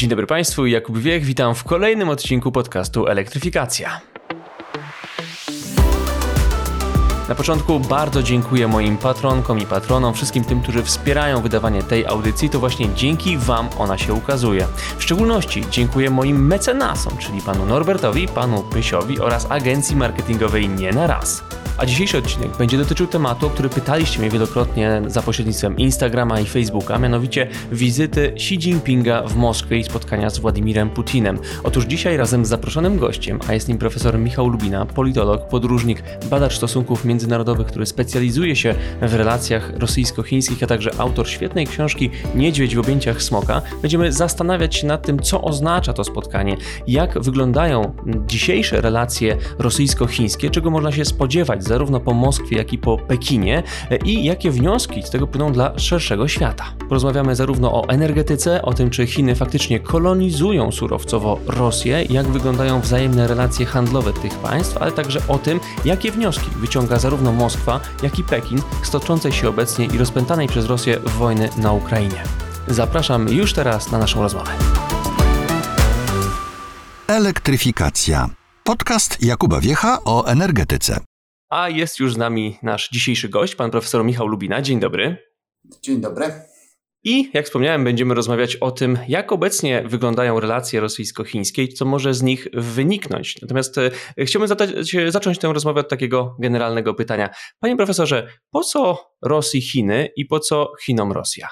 Dzień dobry Państwu, Jakub Wiech, witam w kolejnym odcinku podcastu Elektryfikacja. Na początku bardzo dziękuję moim patronkom i patronom, wszystkim tym, którzy wspierają wydawanie tej audycji, to właśnie dzięki Wam ona się ukazuje. W szczególności dziękuję moim mecenasom, czyli panu Norbertowi, panu Pysiowi oraz agencji marketingowej Nie na Raz. A dzisiejszy odcinek będzie dotyczył tematu, o który pytaliście mnie wielokrotnie za pośrednictwem Instagrama i Facebooka, mianowicie wizyty Xi Jinpinga w Moskwie i spotkania z Władimirem Putinem. Otóż dzisiaj razem z zaproszonym gościem, a jest nim profesor Michał Lubina, politolog, podróżnik, badacz stosunków międzynarodowych, który specjalizuje się w relacjach rosyjsko-chińskich, a także autor świetnej książki Niedźwiedź w objęciach smoka, będziemy zastanawiać się nad tym, co oznacza to spotkanie, jak wyglądają dzisiejsze relacje rosyjsko-chińskie, czego można się spodziewać zarówno po Moskwie, jak i po Pekinie i jakie wnioski z tego płyną dla szerszego świata. Porozmawiamy zarówno o energetyce, o tym, czy Chiny faktycznie kolonizują surowcowo Rosję, jak wyglądają wzajemne relacje handlowe tych państw, ale także o tym, jakie wnioski wyciąga zarówno Moskwa, jak i Pekin z toczącej się obecnie i rozpętanej przez Rosję wojny na Ukrainie. Zapraszam już teraz na naszą rozmowę. Elektryfikacja. Podcast Jakuba Wiecha o energetyce. A jest już z nami nasz dzisiejszy gość, pan profesor Michał Lubina. Dzień dobry. Dzień dobry. I jak wspomniałem, będziemy rozmawiać o tym, jak obecnie wyglądają relacje rosyjsko-chińskie i co może z nich wyniknąć. Natomiast e, chciałbym zacząć tę rozmowę od takiego generalnego pytania. Panie profesorze, po co Rosji Chiny i po co Chinom Rosja?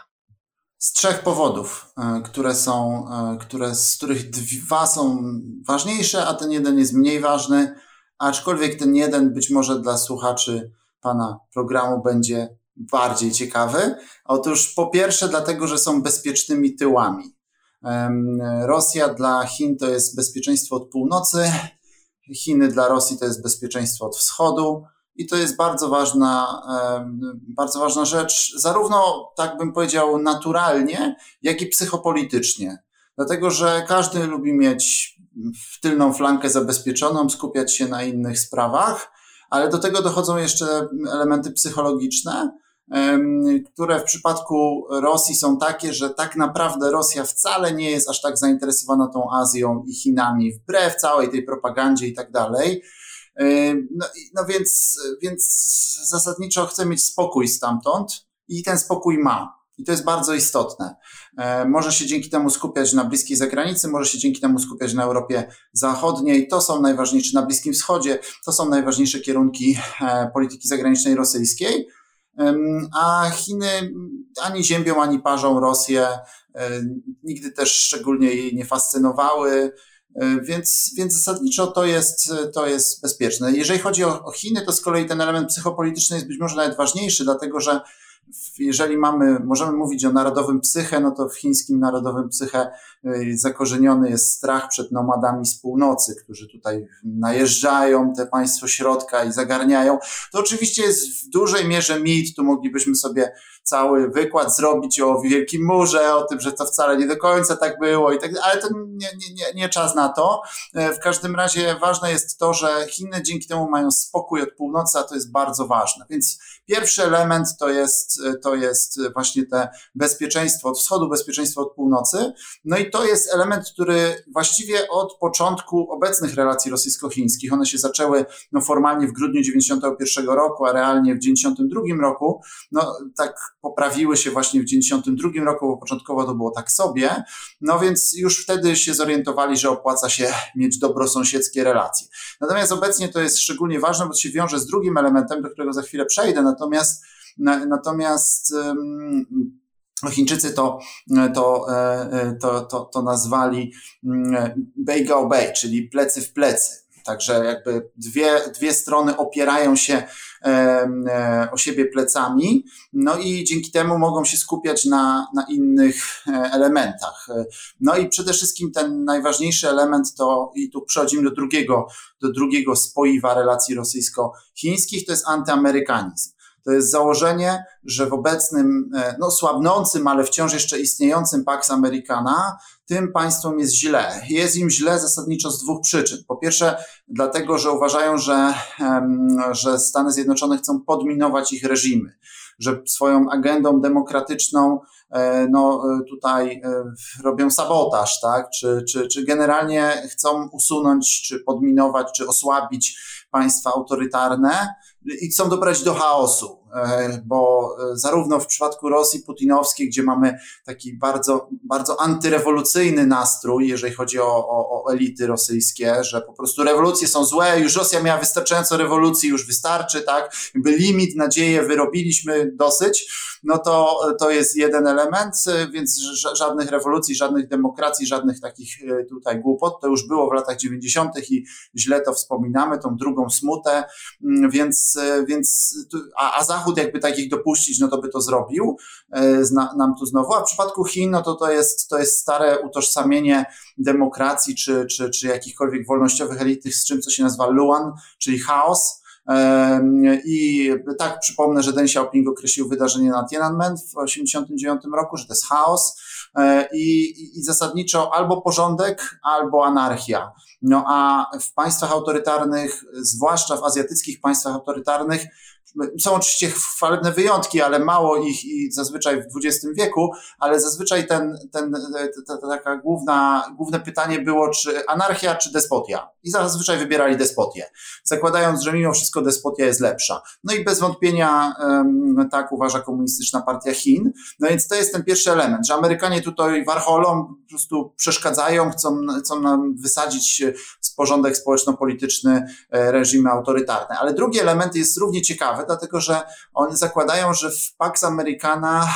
Z trzech powodów, e, które są, e, które, z których dwa są ważniejsze, a ten jeden jest mniej ważny aczkolwiek ten jeden być może dla słuchaczy Pana programu będzie bardziej ciekawy. Otóż po pierwsze dlatego, że są bezpiecznymi tyłami. Rosja dla Chin to jest bezpieczeństwo od północy, Chiny dla Rosji to jest bezpieczeństwo od wschodu. I to jest bardzo ważna, bardzo ważna rzecz, zarówno, tak bym powiedział, naturalnie, jak i psychopolitycznie. Dlatego, że każdy lubi mieć w tylną flankę zabezpieczoną, skupiać się na innych sprawach, ale do tego dochodzą jeszcze elementy psychologiczne, które w przypadku Rosji są takie, że tak naprawdę Rosja wcale nie jest aż tak zainteresowana tą Azją i Chinami, wbrew całej tej propagandzie i tak dalej. No, no więc, więc zasadniczo chce mieć spokój stamtąd i ten spokój ma. I to jest bardzo istotne. E, może się dzięki temu skupiać na bliskiej zagranicy, może się dzięki temu skupiać na Europie Zachodniej. To są najważniejsze, na Bliskim Wschodzie, to są najważniejsze kierunki e, polityki zagranicznej rosyjskiej. A Chiny ani ziębią, ani parzą Rosję, e, nigdy też szczególnie jej nie fascynowały. Więc, więc zasadniczo to jest, to jest bezpieczne. Jeżeli chodzi o, o Chiny, to z kolei ten element psychopolityczny jest być może nawet ważniejszy, dlatego że jeżeli mamy, możemy mówić o narodowym psyche, no to w chińskim narodowym psyche y, zakorzeniony jest strach przed nomadami z północy, którzy tutaj najeżdżają te państwo środka i zagarniają. To oczywiście jest w dużej mierze mit, tu moglibyśmy sobie cały wykład zrobić o Wielkim Murze, o tym, że to wcale nie do końca tak było i tak, ale to nie, nie, nie czas na to. E, w każdym razie ważne jest to, że Chiny dzięki temu mają spokój od północy, a to jest bardzo ważne. Więc pierwszy element to jest, to jest właśnie te bezpieczeństwo od wschodu, bezpieczeństwo od północy. No i to jest element, który właściwie od początku obecnych relacji rosyjsko-chińskich, one się zaczęły no, formalnie w grudniu 91 roku, a realnie w 92 roku, no tak poprawiły się właśnie w 92 roku, bo początkowo to było tak sobie, no więc już wtedy się zorientowali, że opłaca się mieć dobrosąsiedzkie relacje. Natomiast obecnie to jest szczególnie ważne, bo to się wiąże z drugim elementem, do którego za chwilę przejdę, natomiast natomiast Chińczycy to, to, e, to, to, to nazwali Beigao Bei, czyli plecy w plecy. Także jakby dwie, dwie strony opierają się e, o siebie plecami, no i dzięki temu mogą się skupiać na, na innych e, elementach. No i przede wszystkim ten najważniejszy element to, i tu przechodzimy do drugiego, do drugiego spoiwa relacji rosyjsko-chińskich, to jest antyamerykanizm to jest założenie, że w obecnym, e, no słabnącym, ale wciąż jeszcze istniejącym Pax Americana, tym państwom jest źle. Jest im źle zasadniczo z dwóch przyczyn. Po pierwsze, dlatego, że uważają, że, że Stany Zjednoczone chcą podminować ich reżimy że swoją agendą demokratyczną no, tutaj robią sabotaż, tak? Czy, czy, czy generalnie chcą usunąć, czy podminować, czy osłabić państwa autorytarne i chcą doprowadzić do chaosu, e, bo e, zarówno w przypadku Rosji putinowskiej, gdzie mamy taki bardzo, bardzo antyrewolucyjny nastrój, jeżeli chodzi o, o, o elity rosyjskie, że po prostu rewolucje są złe, już Rosja miała wystarczająco rewolucji, już wystarczy, tak? Jakby limit, nadzieję wyrobiliśmy dosyć, no to, to jest jeden element, e, więc żadnych rewolucji, żadnych demokracji, żadnych takich tutaj głupot, to już było w latach 90. i źle to wspominamy, tą drugą smutę, mm, więc E, więc, a, a Zachód jakby takich dopuścić, no to by to zrobił e, nam tu znowu, a w przypadku Chin, no to to jest, to jest stare utożsamienie demokracji czy, czy, czy jakichkolwiek wolnościowych elit z czym, co się nazywa Luan, czyli chaos, i tak przypomnę, że Deng Xiaoping określił wydarzenie na Tiananmen w 1989 roku, że to jest chaos. E, i, i zasadniczo albo porządek, albo anarchia. No a w państwach autorytarnych, zwłaszcza w azjatyckich państwach autorytarnych, są oczywiście chwalebne wyjątki, ale mało ich i zazwyczaj w XX wieku, ale zazwyczaj ten, ten, ta, ta, taka główna, główne pytanie było, czy anarchia, czy despotia. I zazwyczaj wybierali despotię, zakładając, że mimo wszystko despotia jest lepsza. No i bez wątpienia um, tak uważa komunistyczna partia Chin. No więc to jest ten pierwszy element, że Amerykanie tutaj warholom po prostu przeszkadzają, chcą, chcą nam wysadzić porządek społeczno-polityczny, e, reżimy autorytarne. Ale drugi element jest równie ciekawy, dlatego że oni zakładają, że w Pax Americana,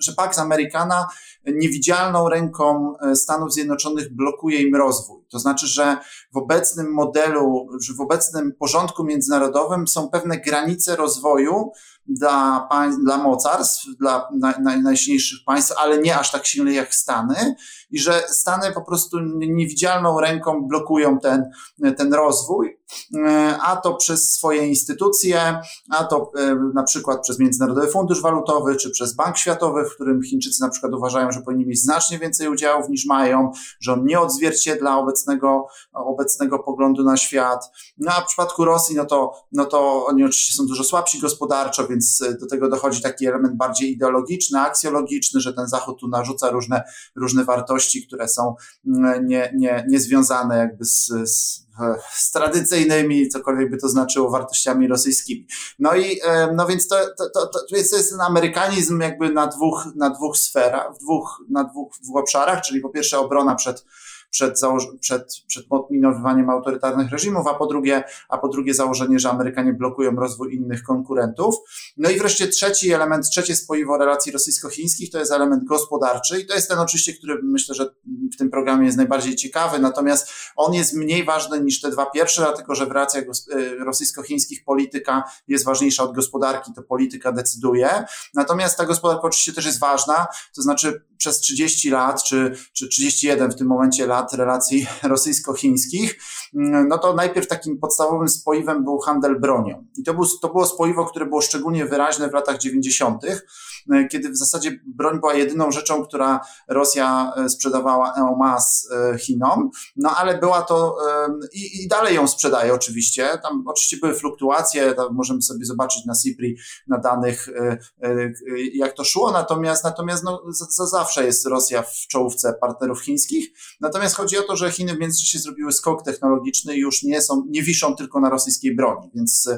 że Pax Americana niewidzialną ręką e, Stanów Zjednoczonych blokuje im rozwój. To znaczy, że w obecnym modelu, że w obecnym porządku międzynarodowym są pewne granice rozwoju dla, dla mocarstw, dla naj, naj, najsilniejszych państw, ale nie aż tak silnych jak Stany i że Stany po prostu niewidzialną ręką blokują ten, ten rozwój, e, a to przez swoje instytucje, a to e, na przykład przez Międzynarodowy Fundusz Walutowy, czy przez Bank Światowy, w którym Chińczycy na przykład uważają, że powinni mieć znacznie więcej udziałów niż mają, że on nie odzwierciedla obecnego, obecnego poglądu na świat. No a w przypadku Rosji, no to, no to oni oczywiście są dużo słabsi gospodarczo, więc do tego dochodzi taki element bardziej ideologiczny, aksjologiczny, że ten Zachód tu narzuca różne, różne wartości, które są mm, nie, nie, niezwiązane jakby z, z z tradycyjnymi, cokolwiek by to znaczyło, wartościami rosyjskimi. No i, no więc to, to, to, to, jest, ten amerykanizm jakby na dwóch, na dwóch sferach, w dwóch, na dwóch, dwóch obszarach, czyli po pierwsze obrona przed przed, przed, przed podminowywaniem autorytarnych reżimów, a po, drugie, a po drugie założenie, że Amerykanie blokują rozwój innych konkurentów. No i wreszcie trzeci element, trzecie spoiwo relacji rosyjsko-chińskich to jest element gospodarczy i to jest ten oczywiście, który myślę, że w tym programie jest najbardziej ciekawy, natomiast on jest mniej ważny niż te dwa pierwsze, dlatego że w relacjach e, rosyjsko-chińskich polityka jest ważniejsza od gospodarki, to polityka decyduje. Natomiast ta gospodarka oczywiście też jest ważna, to znaczy przez 30 lat, czy, czy 31 w tym momencie lat relacji rosyjsko-chińskich, mm, no to najpierw takim podstawowym spoiwem był handel bronią. I to, był, to było spoiwo, które było szczególnie wyraźne w latach 90., e, kiedy w zasadzie broń była jedyną rzeczą, która Rosja e, sprzedawała en masse e, Chinom, no ale była to i, i dalej ją sprzedaje oczywiście. Tam oczywiście były fluktuacje, możemy sobie zobaczyć na CIPRI, na danych, jak to szło, natomiast, natomiast no, za, za zawsze jest Rosja w czołówce partnerów chińskich. Natomiast chodzi o to, że Chiny w międzyczasie zrobiły skok technologiczny i już nie są, nie wiszą tylko na rosyjskiej broni, więc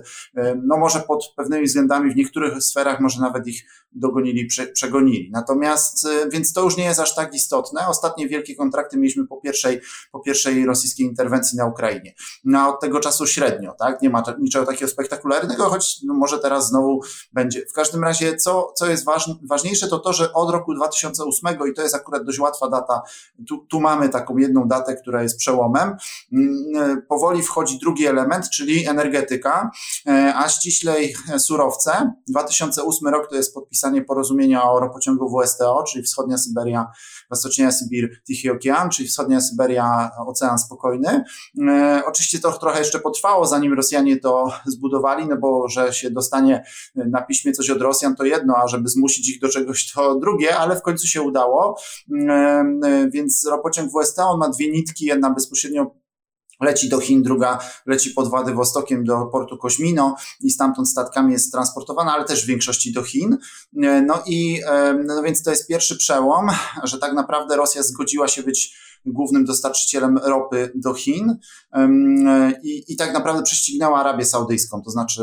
no może pod pewnymi względami w niektórych sferach może nawet ich dogonili, prze, przegonili. Natomiast, więc to już nie jest aż tak istotne. Ostatnie wielkie kontrakty mieliśmy po pierwszej, po pierwszej rosyjskiej interwencji na Ukrainie. No od tego czasu średnio, tak? Nie ma niczego takiego spektakularnego, choć no może teraz znowu będzie. W każdym razie, co, co jest ważniejsze, to to, że od roku 2008 i to jest akurat dość łatwa data, tu, tu mamy taką jedną datę, która jest przełomem, mm, powoli wchodzi drugi element, czyli energetyka, e, a ściślej surowce. 2008 rok to jest podpisanie porozumienia o ropociągu WSTO, czyli wschodnia Syberia, wschodnia Sybir, Tichy Okean, czyli wschodnia Syberia, Ocean Spokojny. E, oczywiście to trochę jeszcze potrwało, zanim Rosjanie to zbudowali, no bo że się dostanie na piśmie coś od Rosjan, to jedno, a żeby zmusić ich do czegoś, to drugie, ale w końcu się udało. E, więc ropociąg WST, on ma dwie nitki, jedna bezpośrednio leci do Chin, druga leci pod Władywostokiem do portu Koźmino i stamtąd statkami jest transportowana, ale też w większości do Chin. No i no więc to jest pierwszy przełom, że tak naprawdę Rosja zgodziła się być głównym dostarczycielem ropy do Chin i, i tak naprawdę prześcignęła Arabię Saudyjską, to znaczy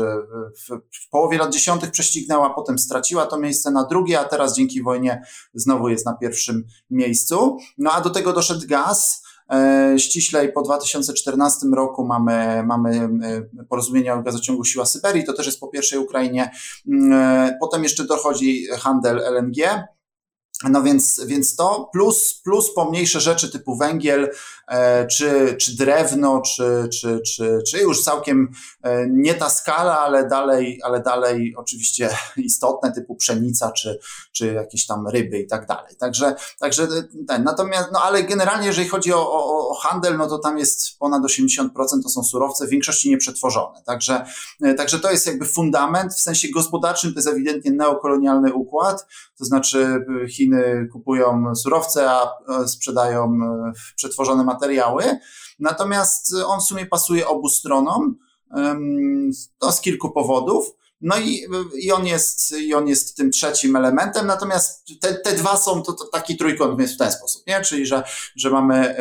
w, w połowie lat dziesiątych prześcignęła, potem straciła to miejsce na drugie, a teraz dzięki wojnie znowu jest na pierwszym miejscu. No a do tego doszedł gaz, E, ściślej po 2014 roku mamy, mamy e, porozumienie o gazociągu Siła Syberii, to też jest po pierwszej Ukrainie. Mm, e, potem jeszcze dochodzi handel LNG. No więc, więc to plus, plus pomniejsze rzeczy typu węgiel, e, czy, czy drewno, czy, czy, czy, czy już całkiem e, nie ta skala, ale dalej, ale dalej oczywiście istotne typu pszenica, czy, czy jakieś tam ryby i tak dalej. Także, także ten, natomiast, no ale generalnie jeżeli chodzi o, o, o handel, no to tam jest ponad 80% to są surowce, w większości nieprzetworzone. Także, e, także to jest jakby fundament, w sensie gospodarczym to jest ewidentnie neokolonialny układ, to znaczy Chiny Chiny kupują surowce, a sprzedają e, przetworzone materiały. Natomiast on w sumie pasuje obu stronom. To z kilku powodów. No i, i, on jest, i on jest tym trzecim elementem, natomiast te, te dwa są to, to taki trójkąt jest w ten sposób, nie? Czyli, że, że mamy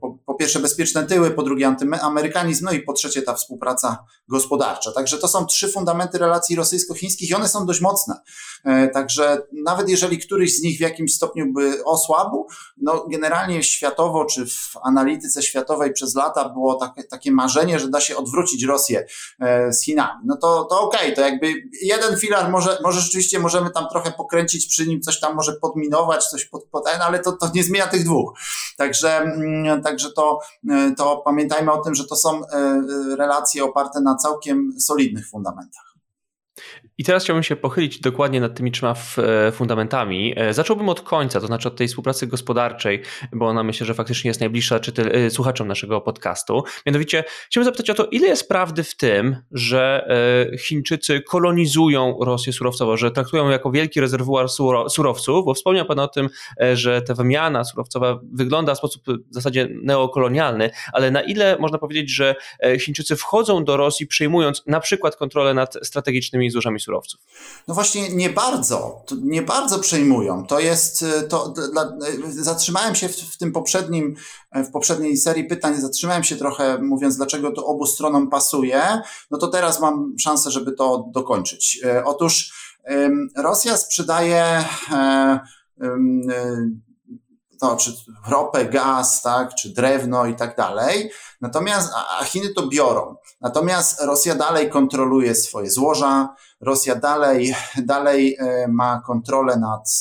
po, po, pierwsze bezpieczne tyły, po drugie antyamerykanizm, no i po trzecie ta współpraca gospodarcza. Także to są trzy fundamenty relacji rosyjsko-chińskich i one są dość mocne. E, także nawet jeżeli któryś z nich w jakimś stopniu by osłabł, no generalnie światowo czy w analityce światowej przez lata było takie, takie marzenie, że da się odwrócić Rosję e, z Chinami. No to, to okej, okay, to jakby jeden filar może, może rzeczywiście możemy tam trochę pokręcić przy nim, coś tam może podminować, coś pod, pod ale to, to nie zmienia tych dwóch. Także, mm, także to, e, to pamiętajmy o tym, że to są relacje oparte na całkiem solidnych fundamentach. I teraz chciałbym się pochylić dokładnie nad tymi trzema e, fundamentami. E, zacząłbym od końca, to znaczy od tej współpracy gospodarczej, bo ona myślę, że faktycznie jest najbliższa czytel, e, słuchaczom naszego podcastu. Mianowicie chciałbym zapytać o to, ile jest prawdy w tym, że Chińczycy kolonizują Rosję surowcowo, że traktują ją jako wielki rezerwuar surowców, bo wspomniał Pan o tym, że ta wymiana surowcowa wygląda w sposób w zasadzie neokolonialny, ale na ile można powiedzieć, że Chińczycy wchodzą do Rosji przejmując na przykład kontrolę nad strategicznymi złożami surowców. No właśnie nie bardzo, nie bardzo przejmują. To jest, e, to, dla, e, zatrzymałem się w, w, tym poprzednim, e, w poprzedniej serii pytań, zatrzymałem się trochę mówiąc, dlaczego to obu stronom pasuje. No to teraz mam szansę, żeby to dokończyć. Otóż Rosja sprzedaje to, czy ropę, gaz, tak, czy drewno i tak dalej. Natomiast, a Chiny to biorą. Natomiast Rosja dalej kontroluje swoje złoża, Rosja dalej, dalej e, ma kontrolę nad,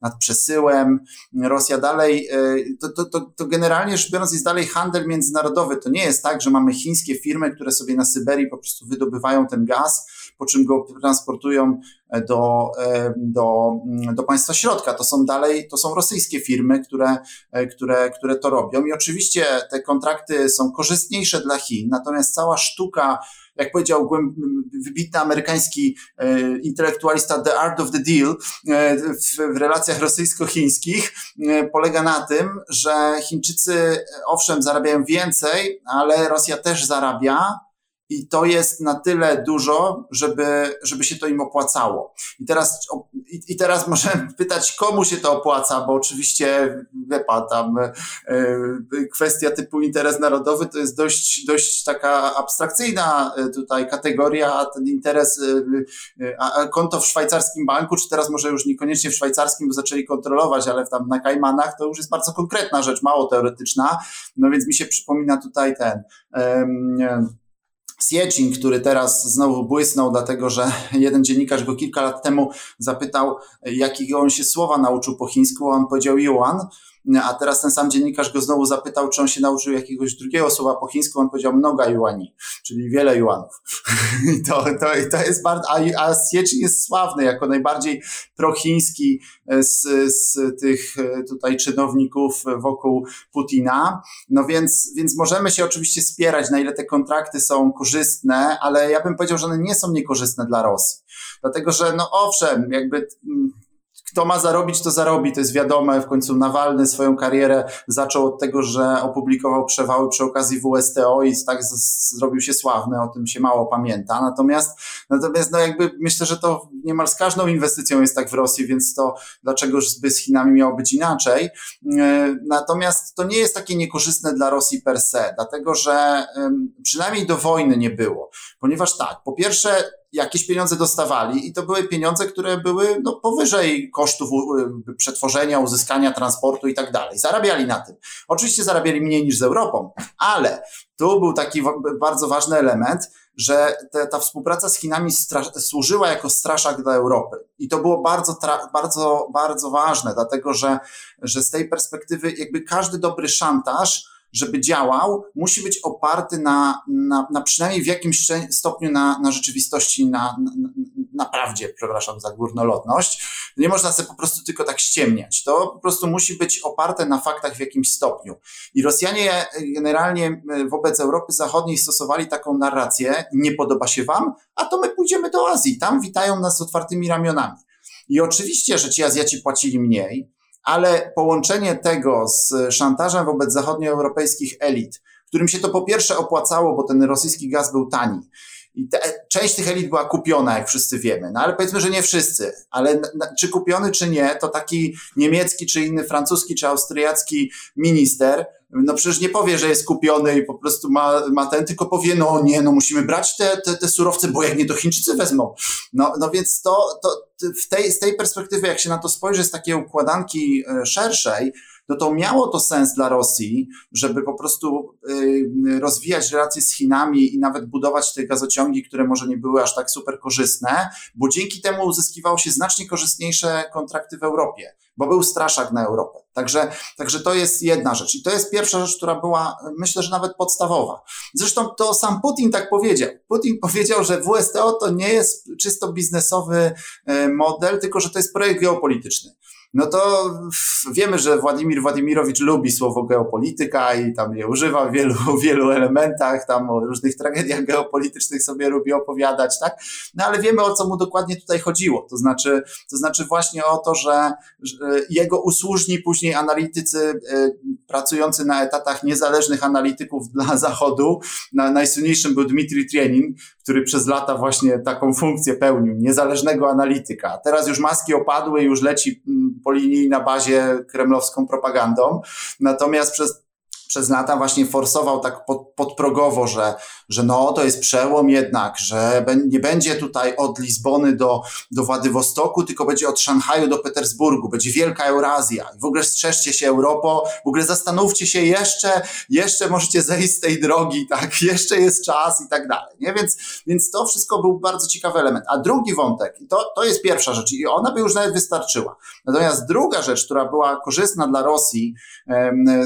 nad przesyłem, Rosja dalej, e, to, to, to, to generalnie rzecz biorąc jest dalej handel międzynarodowy. To nie jest tak, że mamy chińskie firmy, które sobie na Syberii po prostu wydobywają ten gaz, po czym go transportują do, e, do, do państwa środka. To są dalej, to są rosyjskie firmy, które, które, które to robią. I oczywiście te kontrakty są korzystniejsze dla Chin, natomiast cała sztuka jak powiedział wybitny amerykański e, intelektualista The Art of the Deal e, w, w relacjach rosyjsko-chińskich e, polega na tym, że Chińczycy owszem zarabiają więcej, ale Rosja też zarabia, i to jest na tyle dużo, żeby, żeby się to im opłacało. I teraz, i, i teraz możemy pytać, komu się to opłaca, bo oczywiście, wie pan, tam e, kwestia typu interes narodowy to jest dość, dość taka abstrakcyjna e, tutaj kategoria, a ten interes, a, a konto w szwajcarskim banku, czy teraz może już niekoniecznie w szwajcarskim, bo zaczęli kontrolować, ale tam na Kajmanach to już jest bardzo konkretna rzecz, mało teoretyczna. No więc mi się przypomina tutaj ten, Siecin, który teraz znowu błysnął, dlatego że jeden dziennikarz go kilka lat temu zapytał, jakiego on się słowa nauczył po chińsku, a on powiedział Yuan a teraz ten sam dziennikarz go znowu zapytał, czy on się nauczył jakiegoś drugiego słowa po chińsku, on powiedział mnoga juani, czyli wiele juanów. I to, to, to jest bardzo, a, a Siecin jest sławny jako najbardziej prochiński z, z tych e, tutaj czynowników wokół Putina. No więc, więc możemy się oczywiście spierać, na ile te kontrakty są korzystne, ale ja bym powiedział, że one nie są niekorzystne dla Rosji. Dlatego, że no owszem, jakby mm, kto ma zarobić, to zarobi, to jest wiadome. W końcu Nawalny swoją karierę zaczął od tego, że opublikował przewały przy okazji WSTO i tak zrobił się sławny, o tym się mało pamięta. Natomiast, natomiast no jakby myślę, że to niemal z każdą inwestycją jest tak w Rosji, więc to dlaczego by z Chinami miało być inaczej. E, natomiast to nie jest takie niekorzystne dla Rosji per se, dlatego że przynajmniej do wojny nie było. Ponieważ tak, po pierwsze, jakieś pieniądze dostawali i to były pieniądze, które były no, powyżej kosztów przetworzenia, uzyskania transportu i tak dalej. Zarabiali na tym. Oczywiście zarabiali mniej niż z Europą, ale tu był taki bardzo ważny element, że te, ta współpraca z Chinami służyła jako straszak dla Europy. I to było bardzo, bardzo, bardzo ważne, dlatego że, że z tej perspektywy jakby każdy dobry szantaż żeby działał, musi być oparty na, na, na przynajmniej w jakimś stopniu na, na rzeczywistości, na, na, na prawdzie, przepraszam za górnolotność. Nie można sobie po prostu tylko tak ściemniać. To po prostu musi być oparte na faktach w jakimś stopniu. I Rosjanie generalnie wobec Europy Zachodniej stosowali taką narrację, nie podoba się wam, a to my pójdziemy do Azji, tam witają nas z otwartymi ramionami. I oczywiście, że ci Azjaci płacili mniej, ale połączenie tego z szantażem wobec zachodnioeuropejskich elit, którym się to po pierwsze opłacało, bo ten rosyjski gaz był tani. I te, część tych elit była kupiona, jak wszyscy wiemy. No ale powiedzmy, że nie wszyscy. Ale czy kupiony, czy nie, to taki niemiecki, czy inny francuski, czy austriacki minister no przecież nie powie, że jest kupiony i po prostu ma, ma ten, tylko powie, no nie, no musimy brać te, te, te surowce, bo jak nie, to Chińczycy wezmą. No, no więc to, to w tej, z tej perspektywy, jak się na to spojrzy z takiej układanki e, szerszej, no to miało to sens dla Rosji, żeby po prostu y, rozwijać relacje z Chinami i nawet budować te gazociągi, które może nie były aż tak super korzystne, bo dzięki temu uzyskiwało się znacznie korzystniejsze kontrakty w Europie, bo był straszak na Europę. Także, także to jest jedna rzecz. I to jest pierwsza rzecz, która była, myślę, że nawet podstawowa. Zresztą to sam Putin tak powiedział. Putin powiedział, że WSTO to nie jest czysto biznesowy e, model, tylko że to jest projekt geopolityczny no to wiemy, że Władimir Władimirowicz lubi słowo geopolityka i tam je używa w wielu, wielu elementach, tam o różnych tragediach geopolitycznych sobie lubi opowiadać, tak? No ale wiemy, o co mu dokładnie tutaj chodziło. To znaczy, to znaczy właśnie o to, że, że jego usłużni później analitycy y, pracujący na etatach niezależnych analityków dla Zachodu, na, najsłynniejszym był Dmitry Trienin, który przez lata właśnie taką funkcję pełnił, niezależnego analityka. Teraz już maski opadły, już leci mm, po linii na bazie kremlowską propagandą. Natomiast przez przez lata właśnie forsował tak pod, podprogowo, że, że no to jest przełom jednak, że nie będzie tutaj od Lizbony do, do Władywostoku, tylko będzie od Szanghaju do Petersburgu, będzie wielka Eurazja. I w ogóle strzeżcie się Europo, w ogóle zastanówcie się jeszcze, jeszcze możecie zejść z tej drogi, tak, jeszcze jest czas i tak dalej, nie? Więc, więc to wszystko był bardzo ciekawy element. A drugi wątek, to, to jest pierwsza rzecz i ona by już nawet wystarczyła. Natomiast druga rzecz, która była korzystna dla Rosji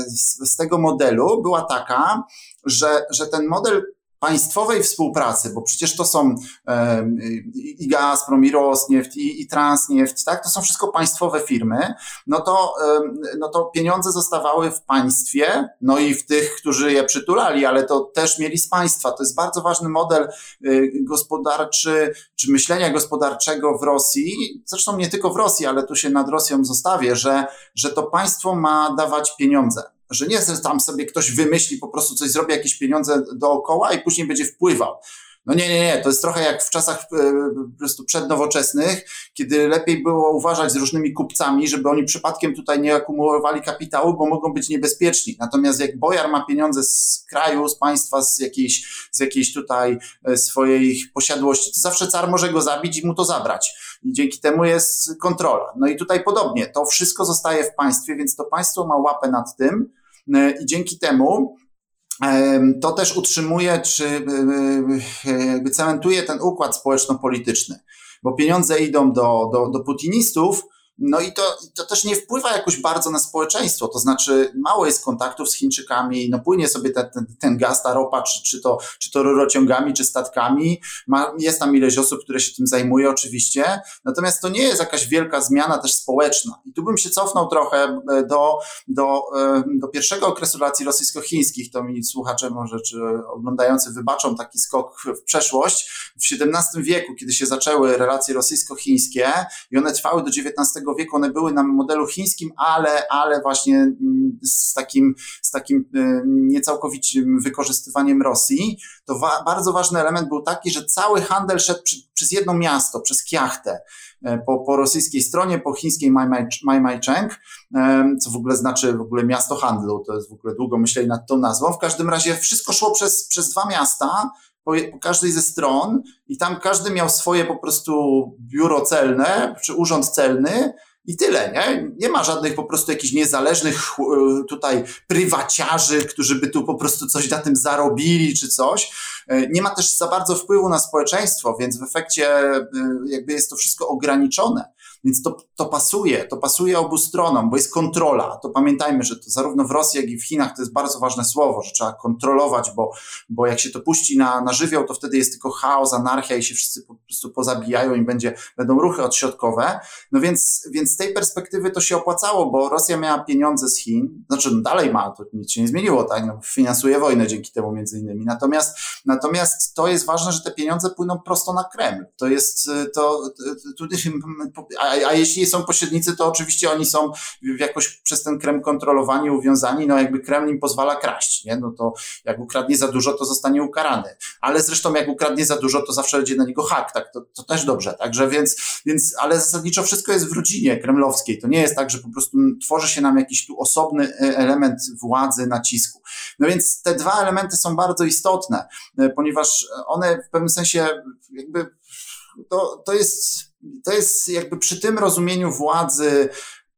z, z tego modelu, modelu była taka, że, że ten model państwowej współpracy, bo przecież to są i Gazprom, i Rosneft, i, i Transneft, tak? To są wszystko państwowe firmy, no to, no to pieniądze zostawały w państwie, no i w tych, którzy je przytulali, ale to też mieli z państwa. To jest bardzo ważny model y, gospodarczy, czy myślenia gospodarczego w Rosji, zresztą nie tylko w Rosji, ale tu się nad Rosją zostawię, że, że to państwo ma dawać pieniądze że nie tam sobie ktoś wymyśli, po prostu coś zrobi, jakieś pieniądze dookoła i później będzie wpływał. No nie, nie, nie, to jest trochę jak w czasach e, po prostu przednowoczesnych, kiedy lepiej było uważać z różnymi kupcami, żeby oni przypadkiem tutaj nie akumulowali kapitału, bo mogą być niebezpieczni. Natomiast jak bojar ma pieniądze z kraju, z państwa, z jakiejś, z jakiejś tutaj e, swojej posiadłości, to zawsze car może go zabić i mu to zabrać. I dzięki temu jest kontrola. No i tutaj podobnie, to wszystko zostaje w państwie, więc to państwo ma łapę nad tym e, i dzięki temu to też utrzymuje, czy e, e, cementuje ten układ społeczno-polityczny, bo pieniądze idą do, do, do putinistów, no i to, to też nie wpływa jakoś bardzo na społeczeństwo, to znaczy mało jest kontaktów z Chińczykami, no płynie sobie ten, ten, ten gaz, ta ropa, czy, czy, to, czy to rurociągami, czy statkami, Ma, jest tam ileś osób, które się tym zajmuje oczywiście, natomiast to nie jest jakaś wielka zmiana też społeczna. I tu bym się cofnął trochę e, do, do, e, do pierwszego okresu relacji rosyjsko-chińskich, to mi słuchacze może, czy oglądający wybaczą taki skok w przeszłość. W XVII wieku, kiedy się zaczęły relacje rosyjsko-chińskie i one trwały do XIX wieku one były na modelu chińskim, ale, ale właśnie mm, z takim, z takim y, niecałkowitym wykorzystywaniem Rosji, to wa bardzo ważny element był taki, że cały handel szedł przy, przez jedno miasto, przez Kiachtę. E, po, po rosyjskiej stronie, po chińskiej Maimaicheng, e, co w ogóle znaczy w ogóle miasto handlu, to jest w ogóle długo myśleli nad tą nazwą. W każdym razie wszystko szło przez, przez dwa miasta, po, każdej ze stron i tam każdy miał swoje po prostu biuro celne, czy urząd celny, i tyle, nie? Nie ma żadnych po prostu jakichś niezależnych e, tutaj prywaciarzy, którzy by tu po prostu coś na tym zarobili czy coś. E, nie ma też za bardzo wpływu na społeczeństwo, więc w efekcie e, jakby jest to wszystko ograniczone. Więc to, to pasuje, to pasuje obu stronom, bo jest kontrola. To pamiętajmy, że to zarówno w Rosji, jak i w Chinach to jest bardzo ważne słowo, że trzeba kontrolować, bo, bo jak się to puści na, na żywioł, to wtedy jest tylko chaos, anarchia i się wszyscy po prostu pozabijają i będzie, będą ruchy odśrodkowe. No więc, więc z tej perspektywy to się opłacało, bo Rosja miała pieniądze z Chin, znaczy no dalej ma, to nic się nie zmieniło, tak? No, finansuje wojnę dzięki temu między innymi. Natomiast, natomiast to jest ważne, że te pieniądze płyną prosto na Kreml. To jest, to, to, to a, a jeśli są pośrednicy, to oczywiście oni są jakoś przez ten Kreml kontrolowani, uwiązani, no jakby Kreml im pozwala kraść, nie? No to jak ukradnie za dużo, to zostanie ukarany. Ale zresztą jak ukradnie za dużo, to zawsze będzie na niego hak, tak? To, to też dobrze, także więc, więc, ale zasadniczo wszystko jest w rodzinie kremlowskiej. To nie jest tak, że po prostu tworzy się nam jakiś tu osobny e, element władzy, nacisku. No więc te dwa elementy są bardzo istotne, e, ponieważ one w pewnym sensie jakby to, to jest to jest jakby przy tym rozumieniu władzy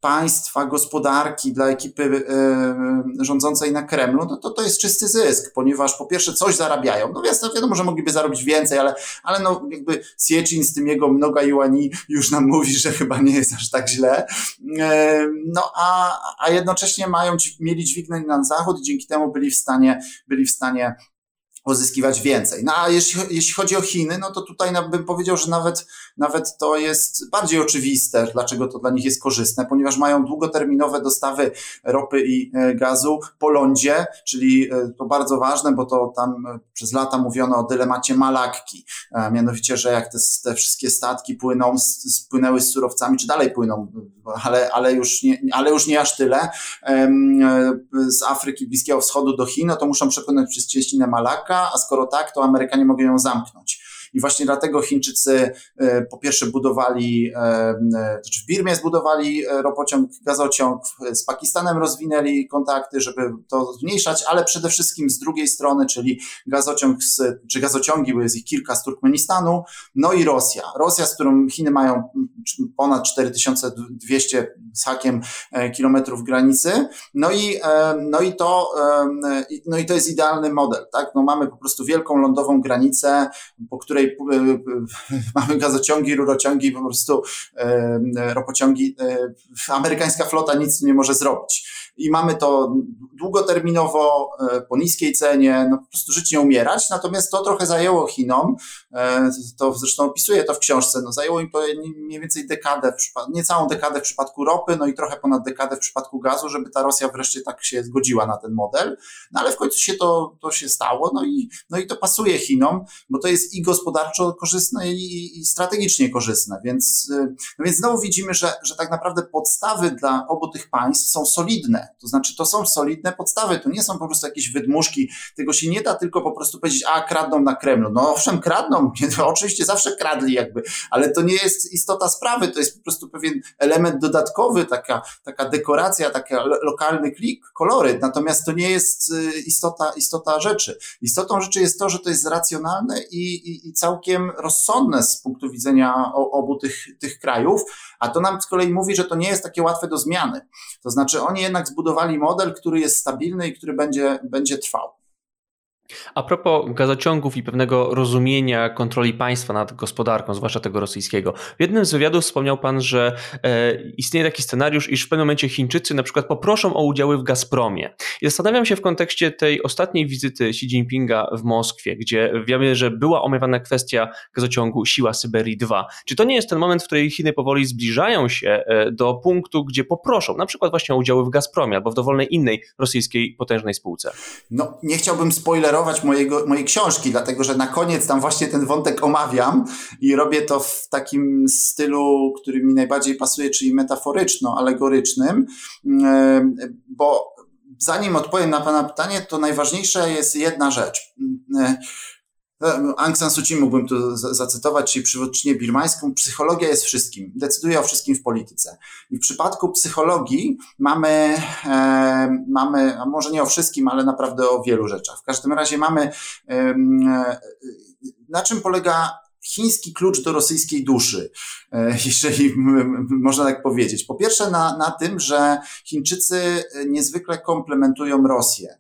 państwa, gospodarki dla ekipy y, rządzącej na Kremlu, no to to jest czysty zysk, ponieważ po pierwsze coś zarabiają. No wiadomo, wiadomo że mogliby zarobić więcej, ale, ale no jakby Siecin z tym jego mnoga juani już nam mówi, że chyba nie jest aż tak źle. Y, no a, a jednocześnie mają, mieli dźwignąć na zachód i dzięki temu byli w stanie, byli w stanie pozyskiwać więcej. No a jeśli, jeśli chodzi o Chiny, no to tutaj bym powiedział, że nawet, nawet to jest bardziej oczywiste, dlaczego to dla nich jest korzystne, ponieważ mają długoterminowe dostawy ropy i e, gazu po lądzie, czyli e, to bardzo ważne, bo to tam e, przez lata mówiono o dylemacie Malakki, mianowicie, że jak te, te wszystkie statki płyną, spłynęły z surowcami, czy dalej płyną, ale, ale, już nie, ale już nie aż tyle, z Afryki, Bliskiego Wschodu do Chin, no to muszą przepłynąć przez cieśninę Malakka, a skoro tak, to Amerykanie mogą ją zamknąć. I właśnie dlatego Chińczycy e, po pierwsze budowali, e, e, znaczy w Birmie zbudowali ropociąg, gazociąg, z Pakistanem rozwinęli kontakty, żeby to zmniejszać, ale przede wszystkim z drugiej strony, czyli gazociąg, z, czy gazociągi, bo jest ich kilka z Turkmenistanu, no i Rosja. Rosja, z którą Chiny mają ponad 4200 z hakiem kilometrów granicy, no i, no i to, no i to jest idealny model, tak? No mamy po prostu wielką lądową granicę, po której której e, e, mamy gazociągi, rurociągi, po prostu e, ropociągi. Amerykańska flota nic nie może zrobić i mamy to długoterminowo, e, po niskiej cenie, no po prostu żyć nie umierać, natomiast to trochę zajęło Chinom, e, to zresztą opisuję to w książce, no zajęło im to mniej więcej dekadę, niecałą dekadę w przypadku ropy, no i trochę ponad dekadę w przypadku gazu, żeby ta Rosja wreszcie tak się zgodziła na ten model, no ale w końcu się to, to się stało, no i, no i to pasuje Chinom, bo to jest i gospodarczo korzystne i, i strategicznie korzystne, więc, e, no więc znowu widzimy, że, że tak naprawdę podstawy dla obu tych państw są solidne, to znaczy, to są solidne podstawy, to nie są po prostu jakieś wydmuszki. Tego się nie da tylko po prostu powiedzieć, a kradną na Kremlu. No owszem, kradną, oczywiście zawsze kradli jakby, ale to nie jest istota sprawy, to jest po prostu pewien element dodatkowy, taka, taka dekoracja, taki lokalny klik, koloryt. Natomiast to nie jest y, istota, istota rzeczy. Istotą rzeczy jest to, że to jest racjonalne i, i, i całkiem rozsądne z punktu widzenia obu tych, tych krajów, a to nam z kolei mówi, że to nie jest takie łatwe do zmiany. To znaczy oni jednak zbudowali model, który jest stabilny i który będzie, będzie trwał. A propos gazociągów i pewnego rozumienia kontroli państwa nad gospodarką, zwłaszcza tego rosyjskiego. W jednym z wywiadów wspomniał Pan, że e, istnieje taki scenariusz, iż w pewnym momencie Chińczycy na przykład poproszą o udziały w Gazpromie. I zastanawiam się w kontekście tej ostatniej wizyty Xi Jinpinga w Moskwie, gdzie wiemy, że była omawiana kwestia gazociągu Siła Syberii 2. Czy to nie jest ten moment, w którym Chiny powoli zbliżają się e, do punktu, gdzie poproszą na przykład właśnie o udziały w Gazpromie albo w dowolnej innej rosyjskiej potężnej spółce? No, nie chciałbym spoilerować spoilerować mojego, mojej książki, dlatego że na koniec tam właśnie ten wątek omawiam i robię to w takim stylu, który mi najbardziej pasuje, czyli metaforyczno-alegorycznym, mm, bo zanim odpowiem na Pana pytanie, to najważniejsza jest jedna rzecz. Aung San Suu Kyi mógłbym tu zacytować, czyli przywódczynię birmańską. Psychologia jest wszystkim, decyduje o wszystkim w polityce. I w przypadku psychologii mamy, e, mamy, a może nie o wszystkim, ale naprawdę o wielu rzeczach. W każdym razie mamy, e, na czym polega chiński klucz do rosyjskiej duszy, e, jeżeli można tak powiedzieć. Po pierwsze na, na tym, że Chińczycy niezwykle komplementują Rosję.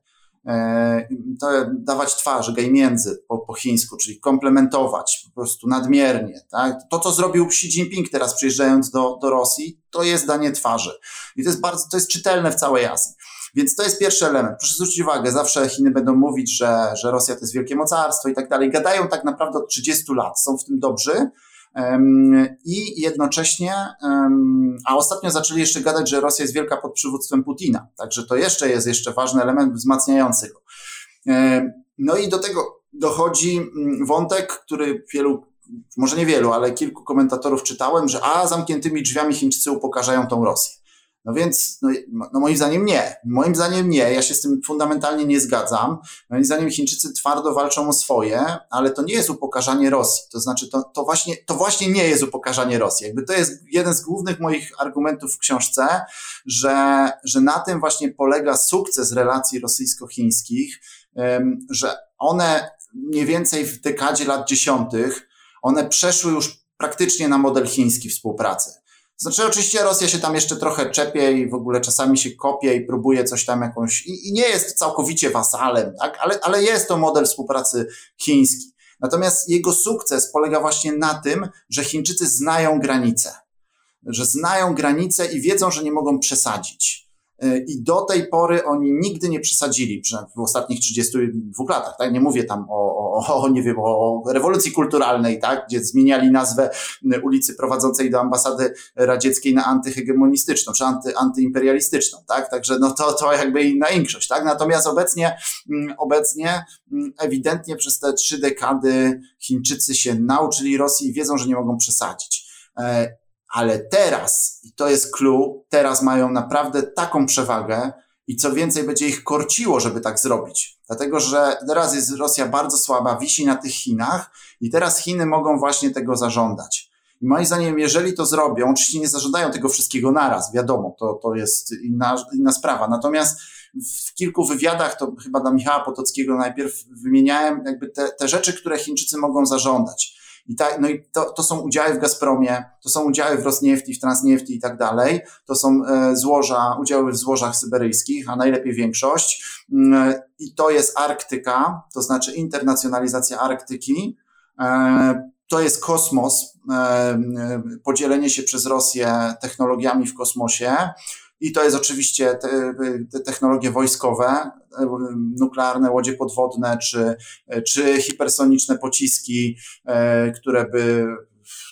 E, to dawać twarz, gej między po, po chińsku, czyli komplementować po prostu nadmiernie. Tak? To, co zrobił Xi Jinping teraz przyjeżdżając do, do Rosji, to jest danie twarzy. I to jest bardzo, to jest czytelne w całej Azji. Więc to jest pierwszy element. Proszę zwrócić uwagę, zawsze Chiny będą mówić, że, że Rosja to jest wielkie mocarstwo i tak dalej. Gadają tak naprawdę od 30 lat, są w tym dobrzy, i jednocześnie, a ostatnio zaczęli jeszcze gadać, że Rosja jest wielka pod przywództwem Putina. Także to jeszcze jest jeszcze ważny element wzmacniający go. No i do tego dochodzi mm, wątek, który wielu, może nie wielu, ale kilku komentatorów czytałem, że a zamkniętymi drzwiami Chińczycy upokarzają tą Rosję. No więc, no, no, moim zdaniem nie. Moim zdaniem nie. Ja się z tym fundamentalnie nie zgadzam. Moim zdaniem Chińczycy twardo walczą o swoje, ale to nie jest upokarzanie Rosji. To znaczy, to, to, właśnie, to właśnie nie jest upokarzanie Rosji. Jakby to jest jeden z głównych moich argumentów w książce, że, że na tym właśnie polega sukces relacji rosyjsko-chińskich, że one mniej więcej w dekadzie lat dziesiątych, one przeszły już praktycznie na model chiński współpracy. Znaczy, oczywiście Rosja się tam jeszcze trochę czepie i w ogóle czasami się kopie i próbuje coś tam jakąś, i, i nie jest całkowicie wasalem, tak? ale, ale jest to model współpracy chiński. Natomiast jego sukces polega właśnie na tym, że Chińczycy znają granice, że znają granice i wiedzą, że nie mogą przesadzić. I do tej pory oni nigdy nie przesadzili, przynajmniej w ostatnich 32 latach, tak? Nie mówię tam o, o, o, nie wiem, o rewolucji kulturalnej, tak? Gdzie zmieniali nazwę ulicy prowadzącej do ambasady radzieckiej na antyhegemonistyczną, czy anty, antyimperialistyczną, tak? Także no to, to jakby inna większość, tak? Natomiast obecnie, obecnie ewidentnie przez te trzy dekady Chińczycy się nauczyli Rosji i wiedzą, że nie mogą przesadzić. Ale teraz, i to jest clue, teraz mają naprawdę taką przewagę i co więcej będzie ich korciło, żeby tak zrobić. Dlatego, że teraz jest Rosja bardzo słaba, wisi na tych Chinach i teraz Chiny mogą właśnie tego zażądać. I moim zdaniem, jeżeli to zrobią, oczywiście nie zażądają tego wszystkiego naraz, wiadomo, to, to jest inna, inna sprawa. Natomiast w kilku wywiadach, to chyba dla Michała Potockiego najpierw wymieniałem jakby te, te rzeczy, które Chińczycy mogą zażądać. I, tak, no i to, to są udziały w Gazpromie, to są udziały w Rosniefti, w Transniefti i tak dalej. To są e, złoża, udziały w złożach syberyjskich, a najlepiej większość. Mm, I to jest Arktyka, to znaczy internacjonalizacja Arktyki. E, to jest kosmos, e, podzielenie się przez Rosję technologiami w kosmosie. I to jest oczywiście te, te technologie wojskowe, nuklearne łodzie podwodne, czy, czy hipersoniczne pociski, e, które by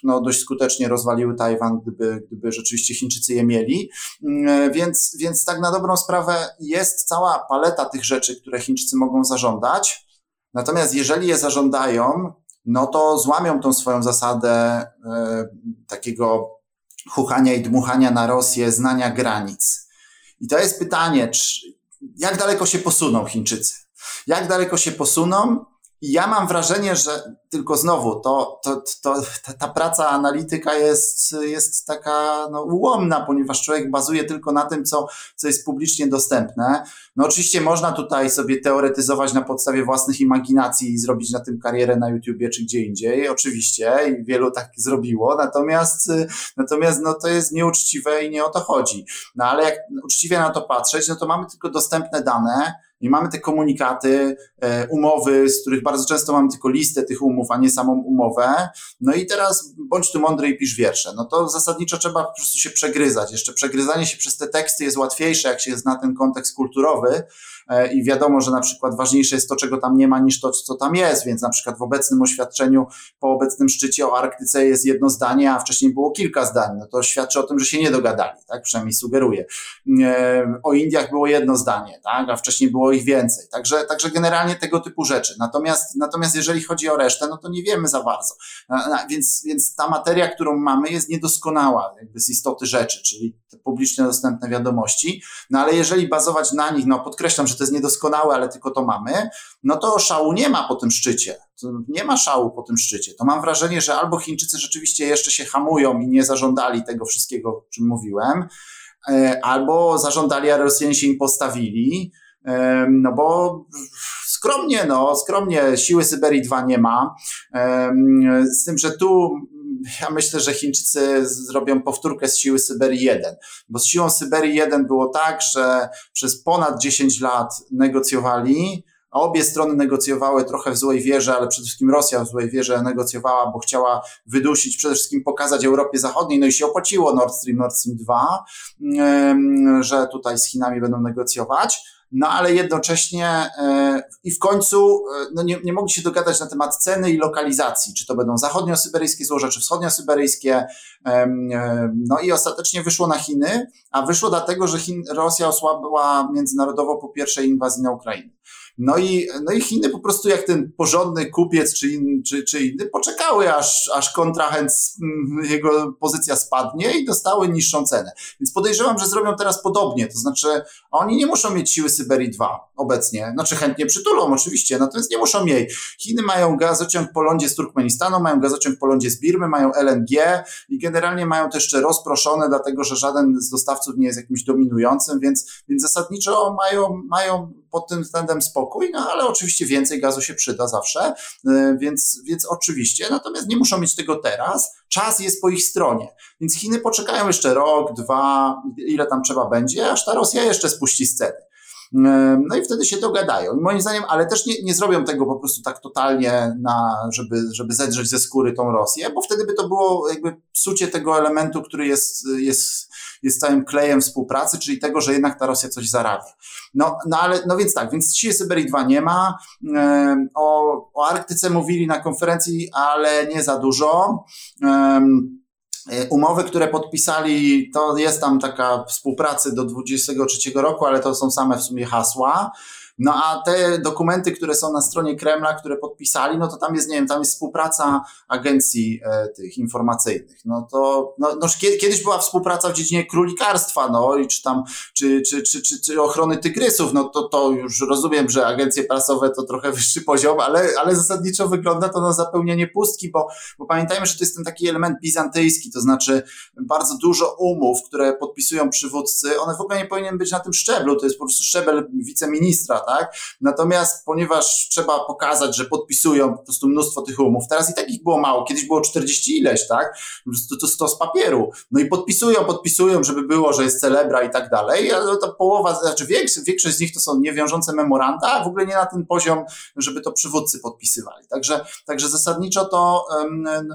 no, dość skutecznie rozwaliły Tajwan, gdyby, gdyby rzeczywiście Chińczycy je mieli. Mm, więc, więc tak na dobrą sprawę jest cała paleta tych rzeczy, które Chińczycy mogą zażądać. Natomiast jeżeli je zażądają, no to złamią tą swoją zasadę e, takiego chuchania i dmuchania na Rosję, znania granic. I to jest pytanie, czy, jak daleko się posuną Chińczycy? Jak daleko się posuną? I ja mam wrażenie, że tylko znowu to, to, to, ta, ta praca analityka jest, jest taka no, ułomna, ponieważ człowiek bazuje tylko na tym, co, co jest publicznie dostępne. No oczywiście można tutaj sobie teoretyzować na podstawie własnych imaginacji i zrobić na tym karierę na YouTubie czy gdzie indziej, oczywiście i wielu tak zrobiło, natomiast, natomiast no, to jest nieuczciwe i nie o to chodzi. No ale jak uczciwie na to patrzeć, no to mamy tylko dostępne dane, i mamy te komunikaty, e, umowy, z których bardzo często mamy tylko listę tych umów, a nie samą umowę. No i teraz bądź tu mądry i pisz wiersze. No to zasadniczo trzeba po prostu się przegryzać. Jeszcze przegryzanie się przez te teksty jest łatwiejsze, jak się zna ten kontekst kulturowy, i wiadomo, że na przykład ważniejsze jest to, czego tam nie ma, niż to, co tam jest, więc na przykład w obecnym oświadczeniu, po obecnym szczycie o Arktyce jest jedno zdanie, a wcześniej było kilka zdań, no to świadczy o tym, że się nie dogadali, tak, przynajmniej sugeruje. O Indiach było jedno zdanie, tak, a wcześniej było ich więcej, także, także generalnie tego typu rzeczy. Natomiast, natomiast jeżeli chodzi o resztę, no to nie wiemy za bardzo. Więc, więc ta materia, którą mamy jest niedoskonała jakby z istoty rzeczy, czyli te publicznie dostępne wiadomości, no ale jeżeli bazować na nich, no podkreślam, że to jest niedoskonałe, ale tylko to mamy, no to szału nie ma po tym szczycie. Nie ma szału po tym szczycie. To mam wrażenie, że albo Chińczycy rzeczywiście jeszcze się hamują i nie zażądali tego wszystkiego, o czym mówiłem, e, albo zażądali, a Rosjanie się im postawili, e, no bo skromnie, no, skromnie, siły Syberii 2 nie ma. Z tym, że tu ja myślę, że Chińczycy zrobią powtórkę z siły Syberii 1, bo z siłą Syberii 1 było tak, że przez ponad 10 lat negocjowali, a obie strony negocjowały trochę w złej wierze, ale przede wszystkim Rosja w złej wierze negocjowała, bo chciała wydusić, przede wszystkim pokazać Europie Zachodniej, no i się opłaciło Nord Stream, Nord Stream 2, że tutaj z Chinami będą negocjować no ale jednocześnie e, i w końcu e, no nie, nie mogli się dogadać na temat ceny i lokalizacji, czy to będą zachodniosyberyjskie złoża, czy wschodniosyberyjskie. E, no i ostatecznie wyszło na Chiny, a wyszło dlatego, że Chin, Rosja osłabła międzynarodowo po pierwszej inwazji na Ukrainę. No i, no i Chiny po prostu jak ten porządny kupiec czy, in, czy, czy inny poczekały, aż, aż kontrahent, mm, jego pozycja spadnie i dostały niższą cenę. Więc podejrzewam, że zrobią teraz podobnie. To znaczy, oni nie muszą mieć siły Syberii 2 obecnie. Znaczy chętnie przytulą oczywiście, natomiast nie muszą mieć. Chiny mają gazociąg po lądzie z Turkmenistanu, mają gazociąg po lądzie z Birmy, mają LNG i generalnie mają to jeszcze rozproszone, dlatego że żaden z dostawców nie jest jakimś dominującym, więc, więc zasadniczo mają, mają pod tym względem spokój, no ale oczywiście więcej gazu się przyda zawsze, y, więc, więc oczywiście, natomiast nie muszą mieć tego teraz, czas jest po ich stronie, więc Chiny poczekają jeszcze rok, dwa, ile tam trzeba będzie, aż ta Rosja jeszcze spuści sceny. No i wtedy się dogadają. Moim zdaniem, ale też nie, nie zrobią tego po prostu tak totalnie, na, żeby, żeby zedrzeć ze skóry tą Rosję, bo wtedy by to było jakby psucie tego elementu, który jest, jest jest całym klejem współpracy, czyli tego, że jednak ta Rosja coś zarabia. No, no ale, no więc tak, więc siły Syberii 2 nie ma. O, o Arktyce mówili na konferencji, ale nie za dużo. Umowy, które podpisali, to jest tam taka współpracy do 23 roku, ale to są same w sumie hasła. No a te dokumenty, które są na stronie Kremla, które podpisali, no to tam jest, nie wiem, tam jest współpraca agencji e, tych informacyjnych. No to, no, no kiedyś była współpraca w dziedzinie królikarstwa, no i czy tam, czy, czy, czy, czy, czy ochrony tygrysów, no to, to już rozumiem, że agencje prasowe to trochę wyższy poziom, ale, ale zasadniczo wygląda to na zapełnienie pustki, bo, bo pamiętajmy, że to jest ten taki element bizantyjski, to znaczy bardzo dużo umów, które podpisują przywódcy, one w ogóle nie powinien być na tym szczeblu, to jest po prostu szczebel wiceministra, tak? Natomiast ponieważ trzeba pokazać, że podpisują po prostu mnóstwo tych umów, teraz i tak ich było mało, kiedyś było 40 ileś, tak? To, to 100 z papieru. No i podpisują, podpisują, żeby było, że jest celebra i tak dalej, ale ta połowa, znaczy większość, większość z nich to są niewiążące memoranda, a w ogóle nie na ten poziom, żeby to przywódcy podpisywali. Także, także zasadniczo to,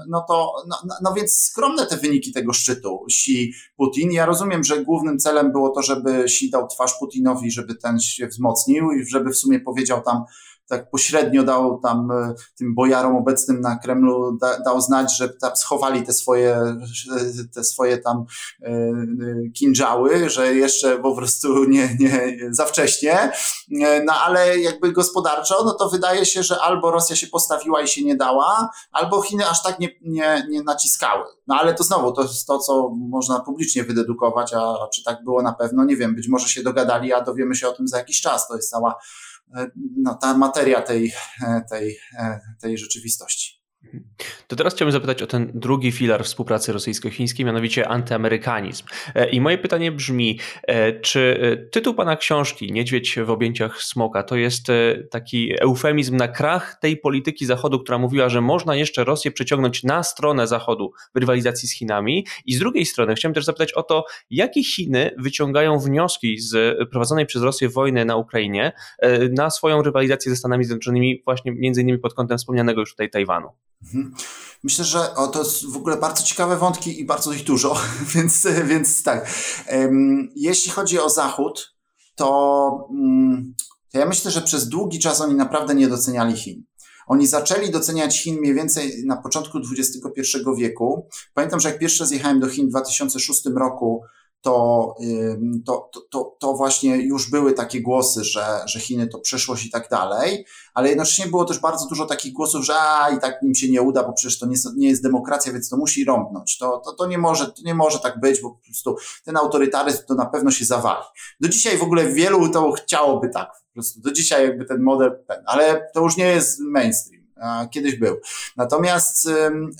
no to, no, no, no więc skromne te wyniki tego szczytu Xi Putin. Ja rozumiem, że głównym celem było to, żeby Xi dał twarz Putinowi, żeby ten się wzmocnił żeby w sumie powiedział tam, tak pośrednio dał tam e, tym bojarom obecnym na Kremlu, da, dał znać, że tam schowali te swoje, te swoje tam e, kinżały, że jeszcze po prostu nie, nie za wcześnie. E, no ale jakby gospodarczo, no to wydaje się, że albo Rosja się postawiła i się nie dała, albo Chiny aż tak nie, nie, nie naciskały. No ale to znowu, to jest to, co można publicznie wydedukować, a czy tak było na pewno, nie wiem, być może się dogadali, a dowiemy się o tym za jakiś czas. To jest cała no, ta materia tej, tej, tej rzeczywistości. To teraz chciałbym zapytać o ten drugi filar współpracy rosyjsko-chińskiej, mianowicie antyamerykanizm. E, I moje pytanie brzmi, e, czy e, tytuł pana książki Niedźwiedź w objęciach smoka to jest taki eufemizm na krach tej polityki Zachodu, która mówiła, że można jeszcze Rosję przyciągnąć na stronę Zachodu w rywalizacji z Chinami? I z drugiej strony chciałem też zapytać o to, jakie Chiny wyciągają wnioski z prowadzonej przez Rosję wojny na Ukrainie na swoją rywalizację ze Stanami Zjednoczonymi, właśnie między innymi pod kątem wspomnianego już tutaj Tajwanu? Mhm. Myślę, że o, to jest w ogóle bardzo ciekawe wątki i bardzo ich dużo, więc, więc tak. Jeśli chodzi o Zachód, to, mm, to ja myślę, że przez długi czas oni naprawdę nie doceniali Chin. Oni zaczęli doceniać Chin mniej więcej na początku XXI wieku. Pamiętam, że jak pierwszy raz jechałem do Chin w 2006 roku, to, to, to, to właśnie już były takie głosy, że, że Chiny to przyszłość i tak dalej, ale jednocześnie było też bardzo dużo takich głosów, że a, i tak im się nie uda, bo przecież to nie, nie jest demokracja, więc to musi rąbnąć. To, to, to, nie może, to nie może tak być, bo po prostu ten autorytaryzm to na pewno się zawali. Do dzisiaj w ogóle wielu to chciałoby tak, po prostu do dzisiaj jakby ten model, ten, ale to już nie jest mainstream kiedyś był. Natomiast,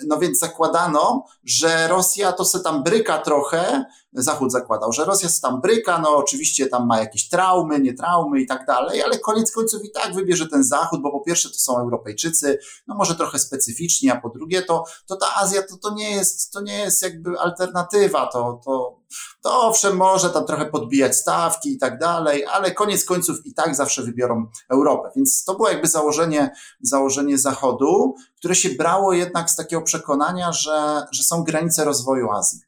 no więc zakładano, że Rosja to se tam bryka trochę, Zachód zakładał, że Rosja tam bryka, no oczywiście tam ma jakieś traumy, nie traumy i tak dalej, ale koniec końców i tak wybierze ten Zachód, bo po pierwsze to są Europejczycy, no może trochę specyficzni, a po drugie to, to ta Azja to, to nie jest, to nie jest jakby alternatywa, to, to, to owszem może tam trochę podbijać stawki i tak dalej, ale koniec końców i tak zawsze wybiorą Europę, więc to było jakby założenie, założenie Zachodu, które się brało jednak z takiego przekonania, że, że są granice rozwoju Azji.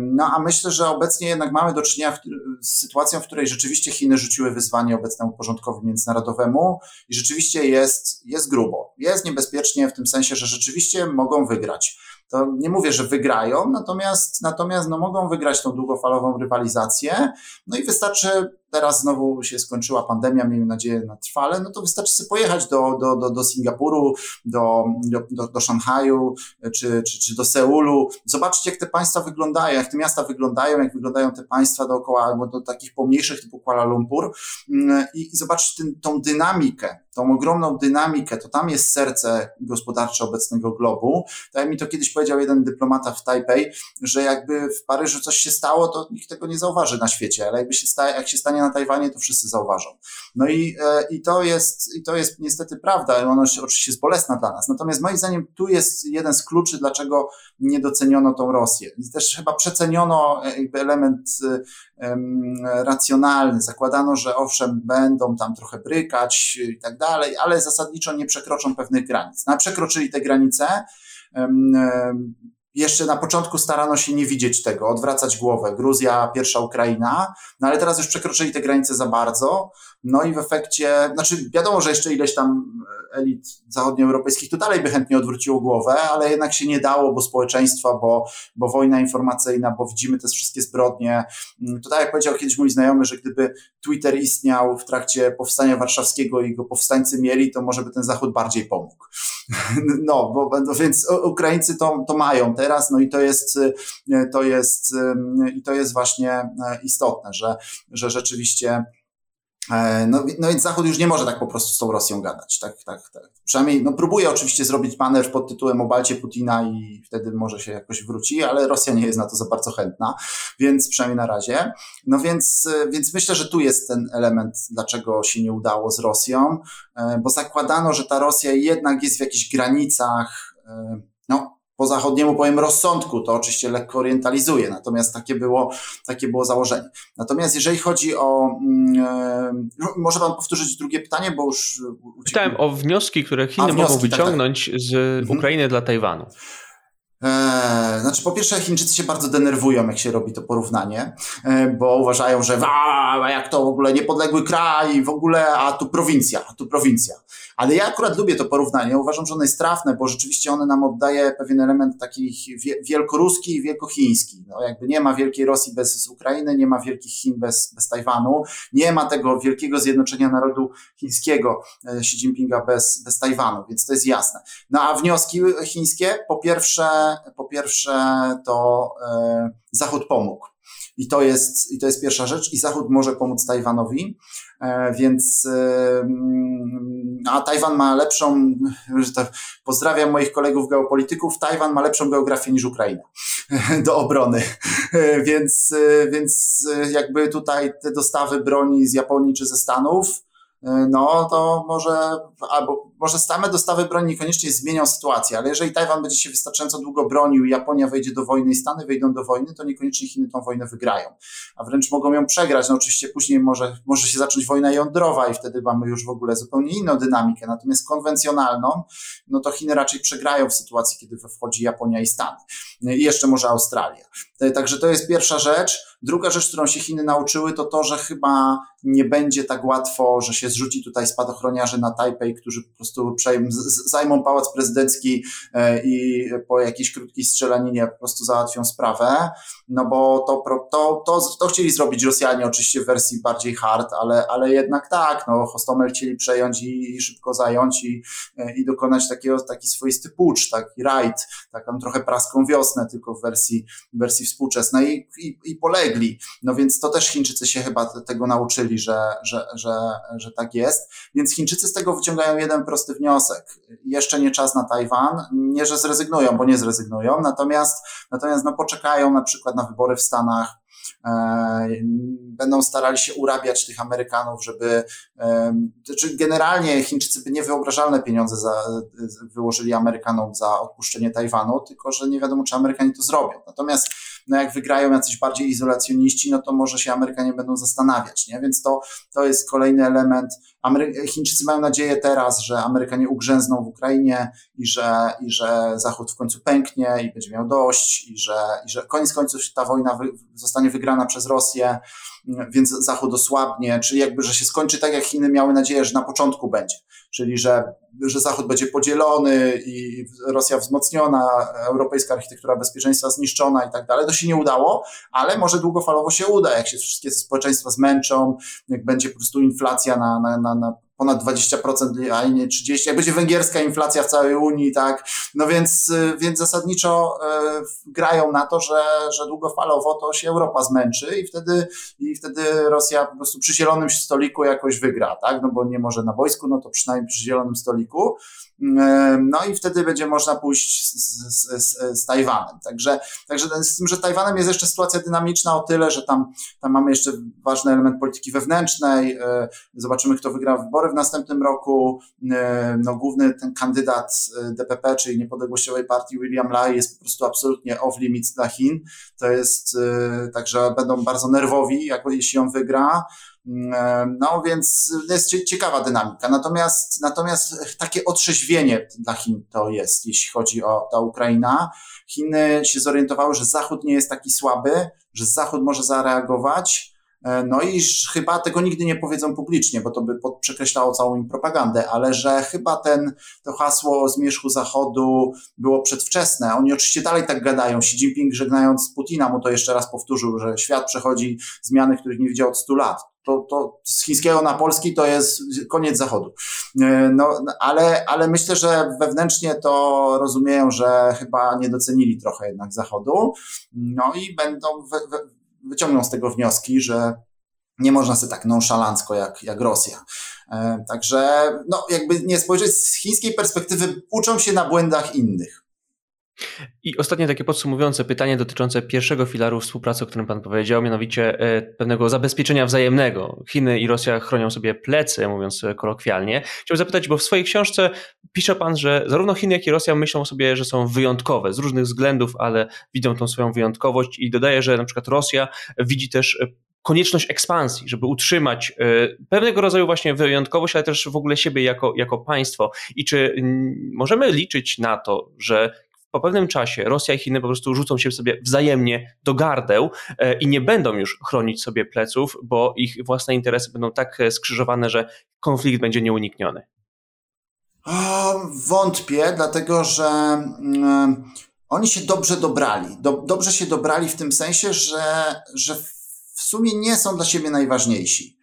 No a myślę, że obecnie jednak mamy do czynienia z sytuacją, w której rzeczywiście Chiny rzuciły wyzwanie obecnemu porządkowi międzynarodowemu i rzeczywiście jest, jest grubo. Jest niebezpiecznie w tym sensie, że rzeczywiście mogą wygrać to nie mówię, że wygrają, natomiast, natomiast no, mogą wygrać tą długofalową rywalizację. No i wystarczy teraz znowu się skończyła pandemia, miejmy nadzieję na trwale, no to wystarczy sobie pojechać do, do, do, do Singapuru, do, do, do Szanghaju czy, czy, czy do Seulu, zobaczyć jak te państwa wyglądają, jak te miasta wyglądają, jak wyglądają te państwa dookoła, albo do takich pomniejszych typu Kuala Lumpur mm, i, i zobaczyć ten, tą dynamikę, tą ogromną dynamikę, to tam jest serce gospodarcze obecnego globu. Tak mi to kiedyś powiedział jeden dyplomata w Tajpej, że jakby w Paryżu coś się stało, to nikt tego nie zauważy na świecie, ale jakby się sta, jak się stanie na Tajwanie, to wszyscy zauważą. No i, e, i, to, jest, i to jest niestety prawda, ona oczywiście jest bolesna dla nas. Natomiast moim zdaniem tu jest jeden z kluczy, dlaczego nie doceniono tą Rosję. Też chyba przeceniono e, jakby element um, racjonalny. Zakładano, że owszem, będą tam trochę brykać i tak dalej, ale zasadniczo nie przekroczą pewnych granic. No, przekroczyli te granice. Jeszcze na początku starano się nie widzieć tego, odwracać głowę. Gruzja, pierwsza Ukraina, no ale teraz już przekroczyli te granice za bardzo. No i w efekcie, znaczy wiadomo, że jeszcze ileś tam elit zachodnioeuropejskich to dalej by chętnie odwróciło głowę, ale jednak się nie dało, bo społeczeństwa, bo, bo wojna informacyjna, bo widzimy te wszystkie zbrodnie. Mm, to tak jak powiedział kiedyś mój znajomy, że gdyby Twitter istniał w trakcie powstania warszawskiego i go powstańcy mieli, to może by ten Zachód bardziej pomógł. No, bo, no więc Ukraińcy to, to mają teraz, no i to jest, to jest, i to jest właśnie e, istotne, że, że rzeczywiście E, no, no więc Zachód już nie może tak po prostu z tą Rosją gadać. Tak, tak, tak. Przynajmniej no, próbuje oczywiście zrobić manewr pod tytułem obalcie Putina i wtedy może się jakoś wróci, ale Rosja nie jest na to za bardzo chętna, więc przynajmniej na razie. No więc, e, więc myślę, że tu jest ten element, dlaczego się nie udało z Rosją, e, bo zakładano, że ta Rosja jednak jest w jakichś granicach, no po zachodniemu powiem rozsądku, to oczywiście lekko orientalizuje, natomiast takie było, takie było założenie. Natomiast jeżeli chodzi o, e, może pan powtórzyć drugie pytanie, bo już... Pytałem o wnioski, które Chiny A, wnioski, mogą wyciągnąć tak, tak. z mhm. Ukrainy mhm. dla Tajwanu. Eee, znaczy, po pierwsze, Chińczycy się bardzo denerwują, jak się robi to porównanie, e, bo uważają, że a, jak to w ogóle niepodległy kraj, w ogóle, a tu prowincja, a tu prowincja. Ale ja akurat lubię to porównanie, uważam, że ono jest trafne, bo rzeczywiście one nam oddaje pewien element taki wielkoruski i wielkochiński. No, jakby nie ma wielkiej Rosji bez Ukrainy, nie ma wielkich Chin bez, bez Tajwanu, nie ma tego wielkiego zjednoczenia narodu chińskiego e, Xi Jinpinga bez, bez Tajwanu, więc to jest jasne. No a wnioski chińskie, po pierwsze, po pierwsze to e, Zachód pomógł. I to, jest, I to jest pierwsza rzecz. I Zachód może pomóc Tajwanowi, e, więc e, a Tajwan ma lepszą, pozdrawiam moich kolegów geopolityków, Tajwan ma lepszą geografię niż Ukraina do obrony. Więc, więc jakby tutaj te dostawy broni z Japonii czy ze Stanów, no to może, albo może same dostawy broni niekoniecznie zmienią sytuację, ale jeżeli Tajwan będzie się wystarczająco długo bronił, Japonia wejdzie do wojny i Stany wejdą do wojny, to niekoniecznie Chiny tą wojnę wygrają, a wręcz mogą ją przegrać. No oczywiście później może, może się zacząć wojna jądrowa i wtedy mamy już w ogóle zupełnie inną dynamikę, natomiast konwencjonalną, no to Chiny raczej przegrają w sytuacji, kiedy wchodzi Japonia i Stany. I jeszcze może Australia. Także to jest pierwsza rzecz. Druga rzecz, którą się Chiny nauczyły, to to, że chyba nie będzie tak łatwo, że się zrzuci tutaj spadochroniarzy na Tajpej, którzy po prostu przejmą, zajmą pałac prezydencki e, i po jakiejś krótkiej strzelaninie po prostu załatwią sprawę, no bo to, to, to, to chcieli zrobić Rosjanie oczywiście w wersji bardziej hard, ale, ale jednak tak, no Hostomel chcieli przejąć i, i szybko zająć i, e, i dokonać takiego, taki swoisty pucz, taki rajd, taką trochę praską wiosnę, tylko w wersji, wersji współczesnej i, i, i polegli. No więc to też Chińczycy się chyba tego nauczyli, że, że, że, że tak jest. Więc Chińczycy z tego wyciągają jeden prosty wniosek. Jeszcze nie czas na Tajwan. Nie, że zrezygnują, bo nie zrezygnują, natomiast, natomiast no poczekają na przykład na wybory w Stanach, E, będą starali się urabiać tych Amerykanów, żeby, znaczy generalnie Chińczycy by niewyobrażalne pieniądze za, wyłożyli Amerykanom za odpuszczenie Tajwanu, tylko że nie wiadomo, czy Amerykanie to zrobią. Natomiast no jak wygrają jacyś bardziej izolacjoniści, no to może się Amerykanie będą zastanawiać, nie? Więc to, to jest kolejny element. Amery Chińczycy mają nadzieję teraz, że Amerykanie ugrzęzną w Ukrainie i że, i że Zachód w końcu pęknie i będzie miał dość i że, i że koniec końców ta wojna wy zostanie wygrana przez Rosję więc Zachód osłabnie, czyli jakby, że się skończy tak, jak Chiny miały nadzieję, że na początku będzie, czyli że, że Zachód będzie podzielony i Rosja wzmocniona, europejska architektura bezpieczeństwa zniszczona i tak dalej. To się nie udało, ale może długofalowo się uda, jak się wszystkie społeczeństwa zmęczą, jak będzie po prostu inflacja na, na, na, na ponad 20%, a nie 30%, jak będzie węgierska inflacja w całej Unii, tak, no więc, y, więc zasadniczo y, grają na to, że, że długofalowo to się Europa zmęczy i wtedy, i wtedy Rosja po prostu przy zielonym stoliku jakoś wygra, tak, no bo nie może na wojsku, no to przynajmniej przy zielonym stoliku, no i wtedy będzie można pójść z, z, z, z Tajwanem. Także, także z tym, że Tajwanem jest jeszcze sytuacja dynamiczna o tyle, że tam, tam mamy jeszcze ważny element polityki wewnętrznej. E, zobaczymy, kto wygra wybory w następnym roku. E, no, główny ten kandydat e, DPP, czyli niepodległościowej partii William Lai jest po prostu absolutnie off limits dla Chin. To jest, także będą bardzo nerwowi, jak, jeśli on wygra. Mm, no więc jest ciekawa dynamika. Natomiast, natomiast takie otrzeźwienie dla Chin to jest, jeśli chodzi o ta Ukraina. Chiny się zorientowały, że Zachód nie jest taki słaby, że Zachód może zareagować. E, no i chyba tego nigdy nie powiedzą publicznie, bo to by przekreślało całą im propagandę, ale że chyba ten, to hasło o zmierzchu Zachodu było przedwczesne. Oni oczywiście dalej tak gadają. Xi Jinping żegnając Putina mu to jeszcze raz powtórzył, że świat przechodzi zmiany, których nie widział od 100 lat to, to z chińskiego na polski to jest koniec zachodu. E, no, ale, ale myślę, że wewnętrznie to rozumieją, że chyba nie docenili trochę jednak zachodu. No i będą, wy, wy, wyciągną z tego wnioski, że nie można sobie tak nonszalancko jak, jak Rosja. E, także, no, jakby nie spojrzeć z chińskiej perspektywy, uczą się na błędach innych. I ostatnie takie podsumowujące pytanie dotyczące pierwszego filaru współpracy, o którym Pan powiedział, mianowicie e, pewnego zabezpieczenia wzajemnego. Chiny i Rosja chronią sobie plecy, mówiąc kolokwialnie. Chciałbym zapytać, bo w swojej książce pisze Pan, że zarówno Chiny, jak i Rosja myślą sobie, że są wyjątkowe z różnych względów, ale widzą tą swoją wyjątkowość i dodaje, że na przykład Rosja widzi też konieczność ekspansji, żeby utrzymać e, pewnego rodzaju właśnie wyjątkowość, ale też w ogóle siebie jako, jako państwo. I czy możemy liczyć na to, że po pewnym czasie Rosja i Chiny po prostu rzucą się sobie wzajemnie do gardeł e, i nie będą już chronić sobie pleców, bo ich własne interesy będą tak e, skrzyżowane, że konflikt będzie nieunikniony. Wątpię, dlatego że mm, oni się dobrze dobrali. dobrze się dobrali w tym sensie, że, że w sumie nie są dla siebie najważniejsi.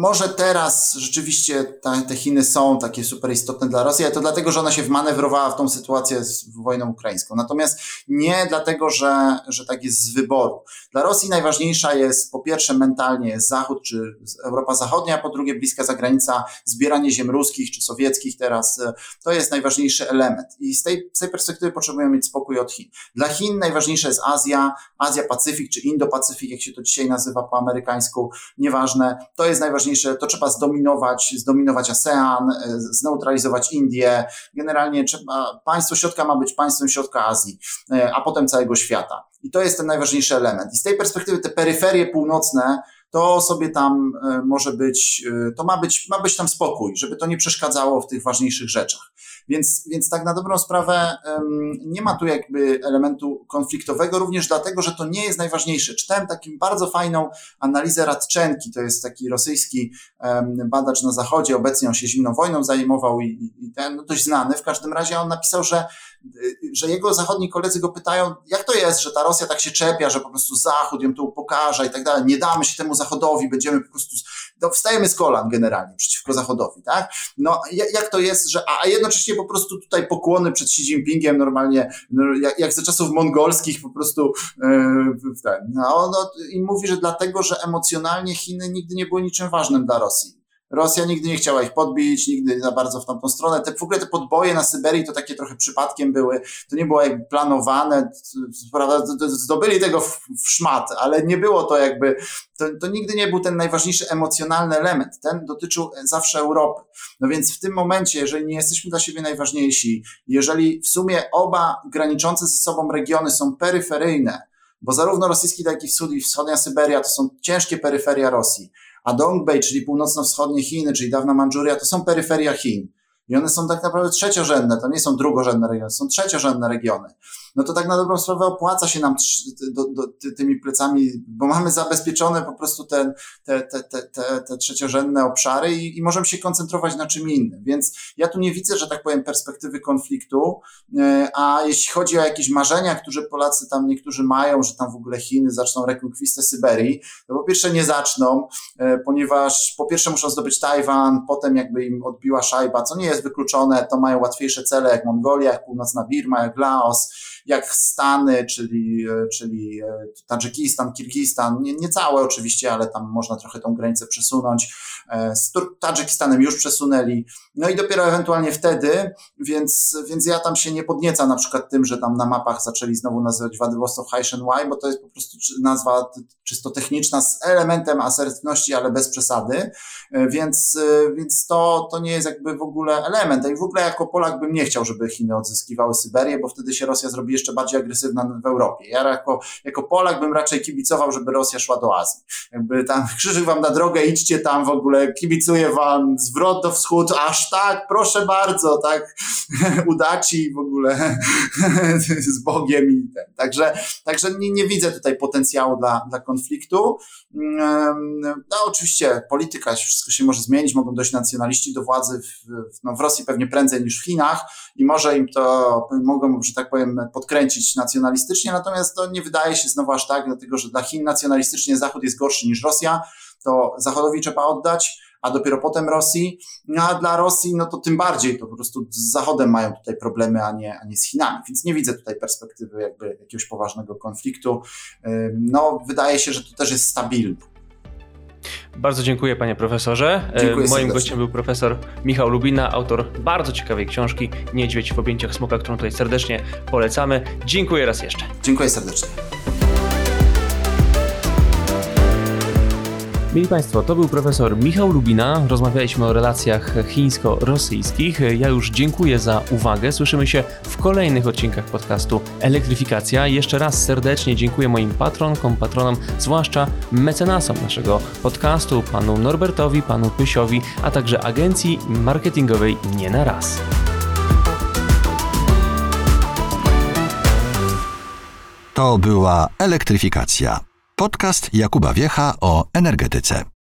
Może teraz rzeczywiście ta, te Chiny są takie super istotne dla Rosji, ale to dlatego, że ona się wmanewrowała w tą sytuację z wojną ukraińską. Natomiast nie dlatego, że, że tak jest z wyboru. Dla Rosji najważniejsza jest po pierwsze mentalnie Zachód czy Europa Zachodnia, a po drugie bliska zagranica, zbieranie ziem ruskich czy sowieckich teraz. To jest najważniejszy element. I z tej, z tej perspektywy potrzebujemy mieć spokój od Chin. Dla Chin najważniejsza jest Azja, Azja-Pacyfik czy Indo-Pacyfik, jak się to dzisiaj nazywa po amerykańsku, nieważne. To jest najważniejsze najważniejsze, to trzeba zdominować, zdominować ASEAN, e, zneutralizować Indię. Generalnie trzeba, państwo środka ma być państwem środka Azji, e, a potem całego świata. I to jest ten najważniejszy element. I z tej perspektywy te peryferie północne, to sobie tam e, może być, to ma być, ma być tam spokój, żeby to nie przeszkadzało w tych ważniejszych rzeczach. Więc, więc tak na dobrą sprawę nie ma tu jakby elementu konfliktowego, również dlatego, że to nie jest najważniejsze. Czytałem taką bardzo fajną analizę Radczenki, to jest taki rosyjski badacz na zachodzie, obecnie on się zimną wojną zajmował i, i ten, no dość znany, w każdym razie on napisał, że że jego zachodni koledzy go pytają, jak to jest, że ta Rosja tak się czepia, że po prostu Zachód ją tu pokaże i tak dalej, nie damy się temu Zachodowi, będziemy po prostu, no, wstajemy z kolan generalnie przeciwko Zachodowi, tak? No, jak to jest, że, a jednocześnie po prostu tutaj pokłony przed Xi Jinpingiem normalnie, no, jak, jak za czasów mongolskich po prostu, yy, ten, no, no, i mówi, że dlatego, że emocjonalnie Chiny nigdy nie były niczym ważnym dla Rosji. Rosja nigdy nie chciała ich podbić, nigdy za bardzo w tamtą stronę. Te, w ogóle te podboje na Syberii to takie trochę przypadkiem były, to nie było jakby planowane, zdobyli tego w, w szmat, ale nie było to jakby, to, to nigdy nie był ten najważniejszy emocjonalny element. Ten dotyczył zawsze Europy. No więc w tym momencie, jeżeli nie jesteśmy dla siebie najważniejsi, jeżeli w sumie oba graniczące ze sobą regiony są peryferyjne, bo zarówno rosyjski, jak i wschód i wschodnia Syberia to są ciężkie peryferia Rosji, a Dongbei, czyli północno-wschodnie Chiny, czyli dawna Mandżuria, to są peryferia Chin. I one są tak naprawdę trzeciorzędne, to nie są drugorzędne regiony, są trzeciorzędne regiony no to tak na dobrą sprawę opłaca się nam do, do, tymi plecami, bo mamy zabezpieczone po prostu te, te, te, te, te, te trzeciorzędne obszary i, i możemy się koncentrować na czym innym. Więc ja tu nie widzę, że tak powiem, perspektywy konfliktu, e, a jeśli chodzi o jakieś marzenia, które Polacy tam niektórzy mają, że tam w ogóle Chiny zaczną rekonkwistę Syberii, to po pierwsze nie zaczną, e, ponieważ po pierwsze muszą zdobyć Tajwan, potem jakby im odbiła szajba, co nie jest wykluczone, to mają łatwiejsze cele jak Mongolia, jak Północna Birma, jak Laos, jak Stany, czyli, e, czyli e, Tadżykistan, Kirgistan, nie, nie całe oczywiście, ale tam można trochę tą granicę przesunąć. E, z Tadżykistanem już przesunęli, no i dopiero ewentualnie wtedy, więc, więc ja tam się nie podniecam na przykład tym, że tam na mapach zaczęli znowu nazywać Władywostok Haishenwai, bo to jest po prostu nazwa czysto techniczna z elementem asertywności, ale bez przesady, więc, więc to, to nie jest jakby w ogóle element. I w ogóle jako Polak bym nie chciał, żeby Chiny odzyskiwały Syberię, bo wtedy się Rosja zrobi jeszcze bardziej agresywna w Europie. Ja jako, jako Polak bym raczej kibicował, żeby Rosja szła do Azji. Jakby tam krzyżyk wam na drogę, idźcie tam w ogóle, kibicuję wam, zwrot do wschód, aż tak, proszę bardzo, tak, udaci w ogóle z Bogiem i ten. Także, także nie, nie widzę tutaj potencjału dla, dla konfliktu. No oczywiście polityka, wszystko się może zmienić, mogą dojść nacjonaliści do władzy w, no, w Rosji pewnie prędzej niż w Chinach i może im to, mogą, że tak powiem, podkręcić nacjonalistycznie, natomiast to nie wydaje się znowu aż tak, dlatego że dla Chin nacjonalistycznie Zachód jest gorszy niż Rosja, to Zachodowi trzeba oddać, a dopiero potem Rosji. No a dla Rosji, no to tym bardziej, to po prostu z Zachodem mają tutaj problemy, a nie, a nie z Chinami. Więc nie widzę tutaj perspektywy jakby jakiegoś poważnego konfliktu. No, wydaje się, że to też jest stabilne. Bardzo dziękuję panie profesorze. Dziękuję Moim serdecznie. gościem był profesor Michał Lubina, autor bardzo ciekawej książki Niedźwiedź w objęciach smoka, którą tutaj serdecznie polecamy. Dziękuję raz jeszcze. Dziękuję serdecznie. Mieli Państwo, to był profesor Michał Lubina. Rozmawialiśmy o relacjach chińsko-rosyjskich. Ja już dziękuję za uwagę. Słyszymy się w kolejnych odcinkach podcastu Elektryfikacja. Jeszcze raz serdecznie dziękuję moim patronkom, patronom, zwłaszcza mecenasom naszego podcastu, panu Norbertowi, panu Pysiowi, a także agencji marketingowej Nie na raz. To była elektryfikacja. Podcast Jakuba Wiecha o energetyce.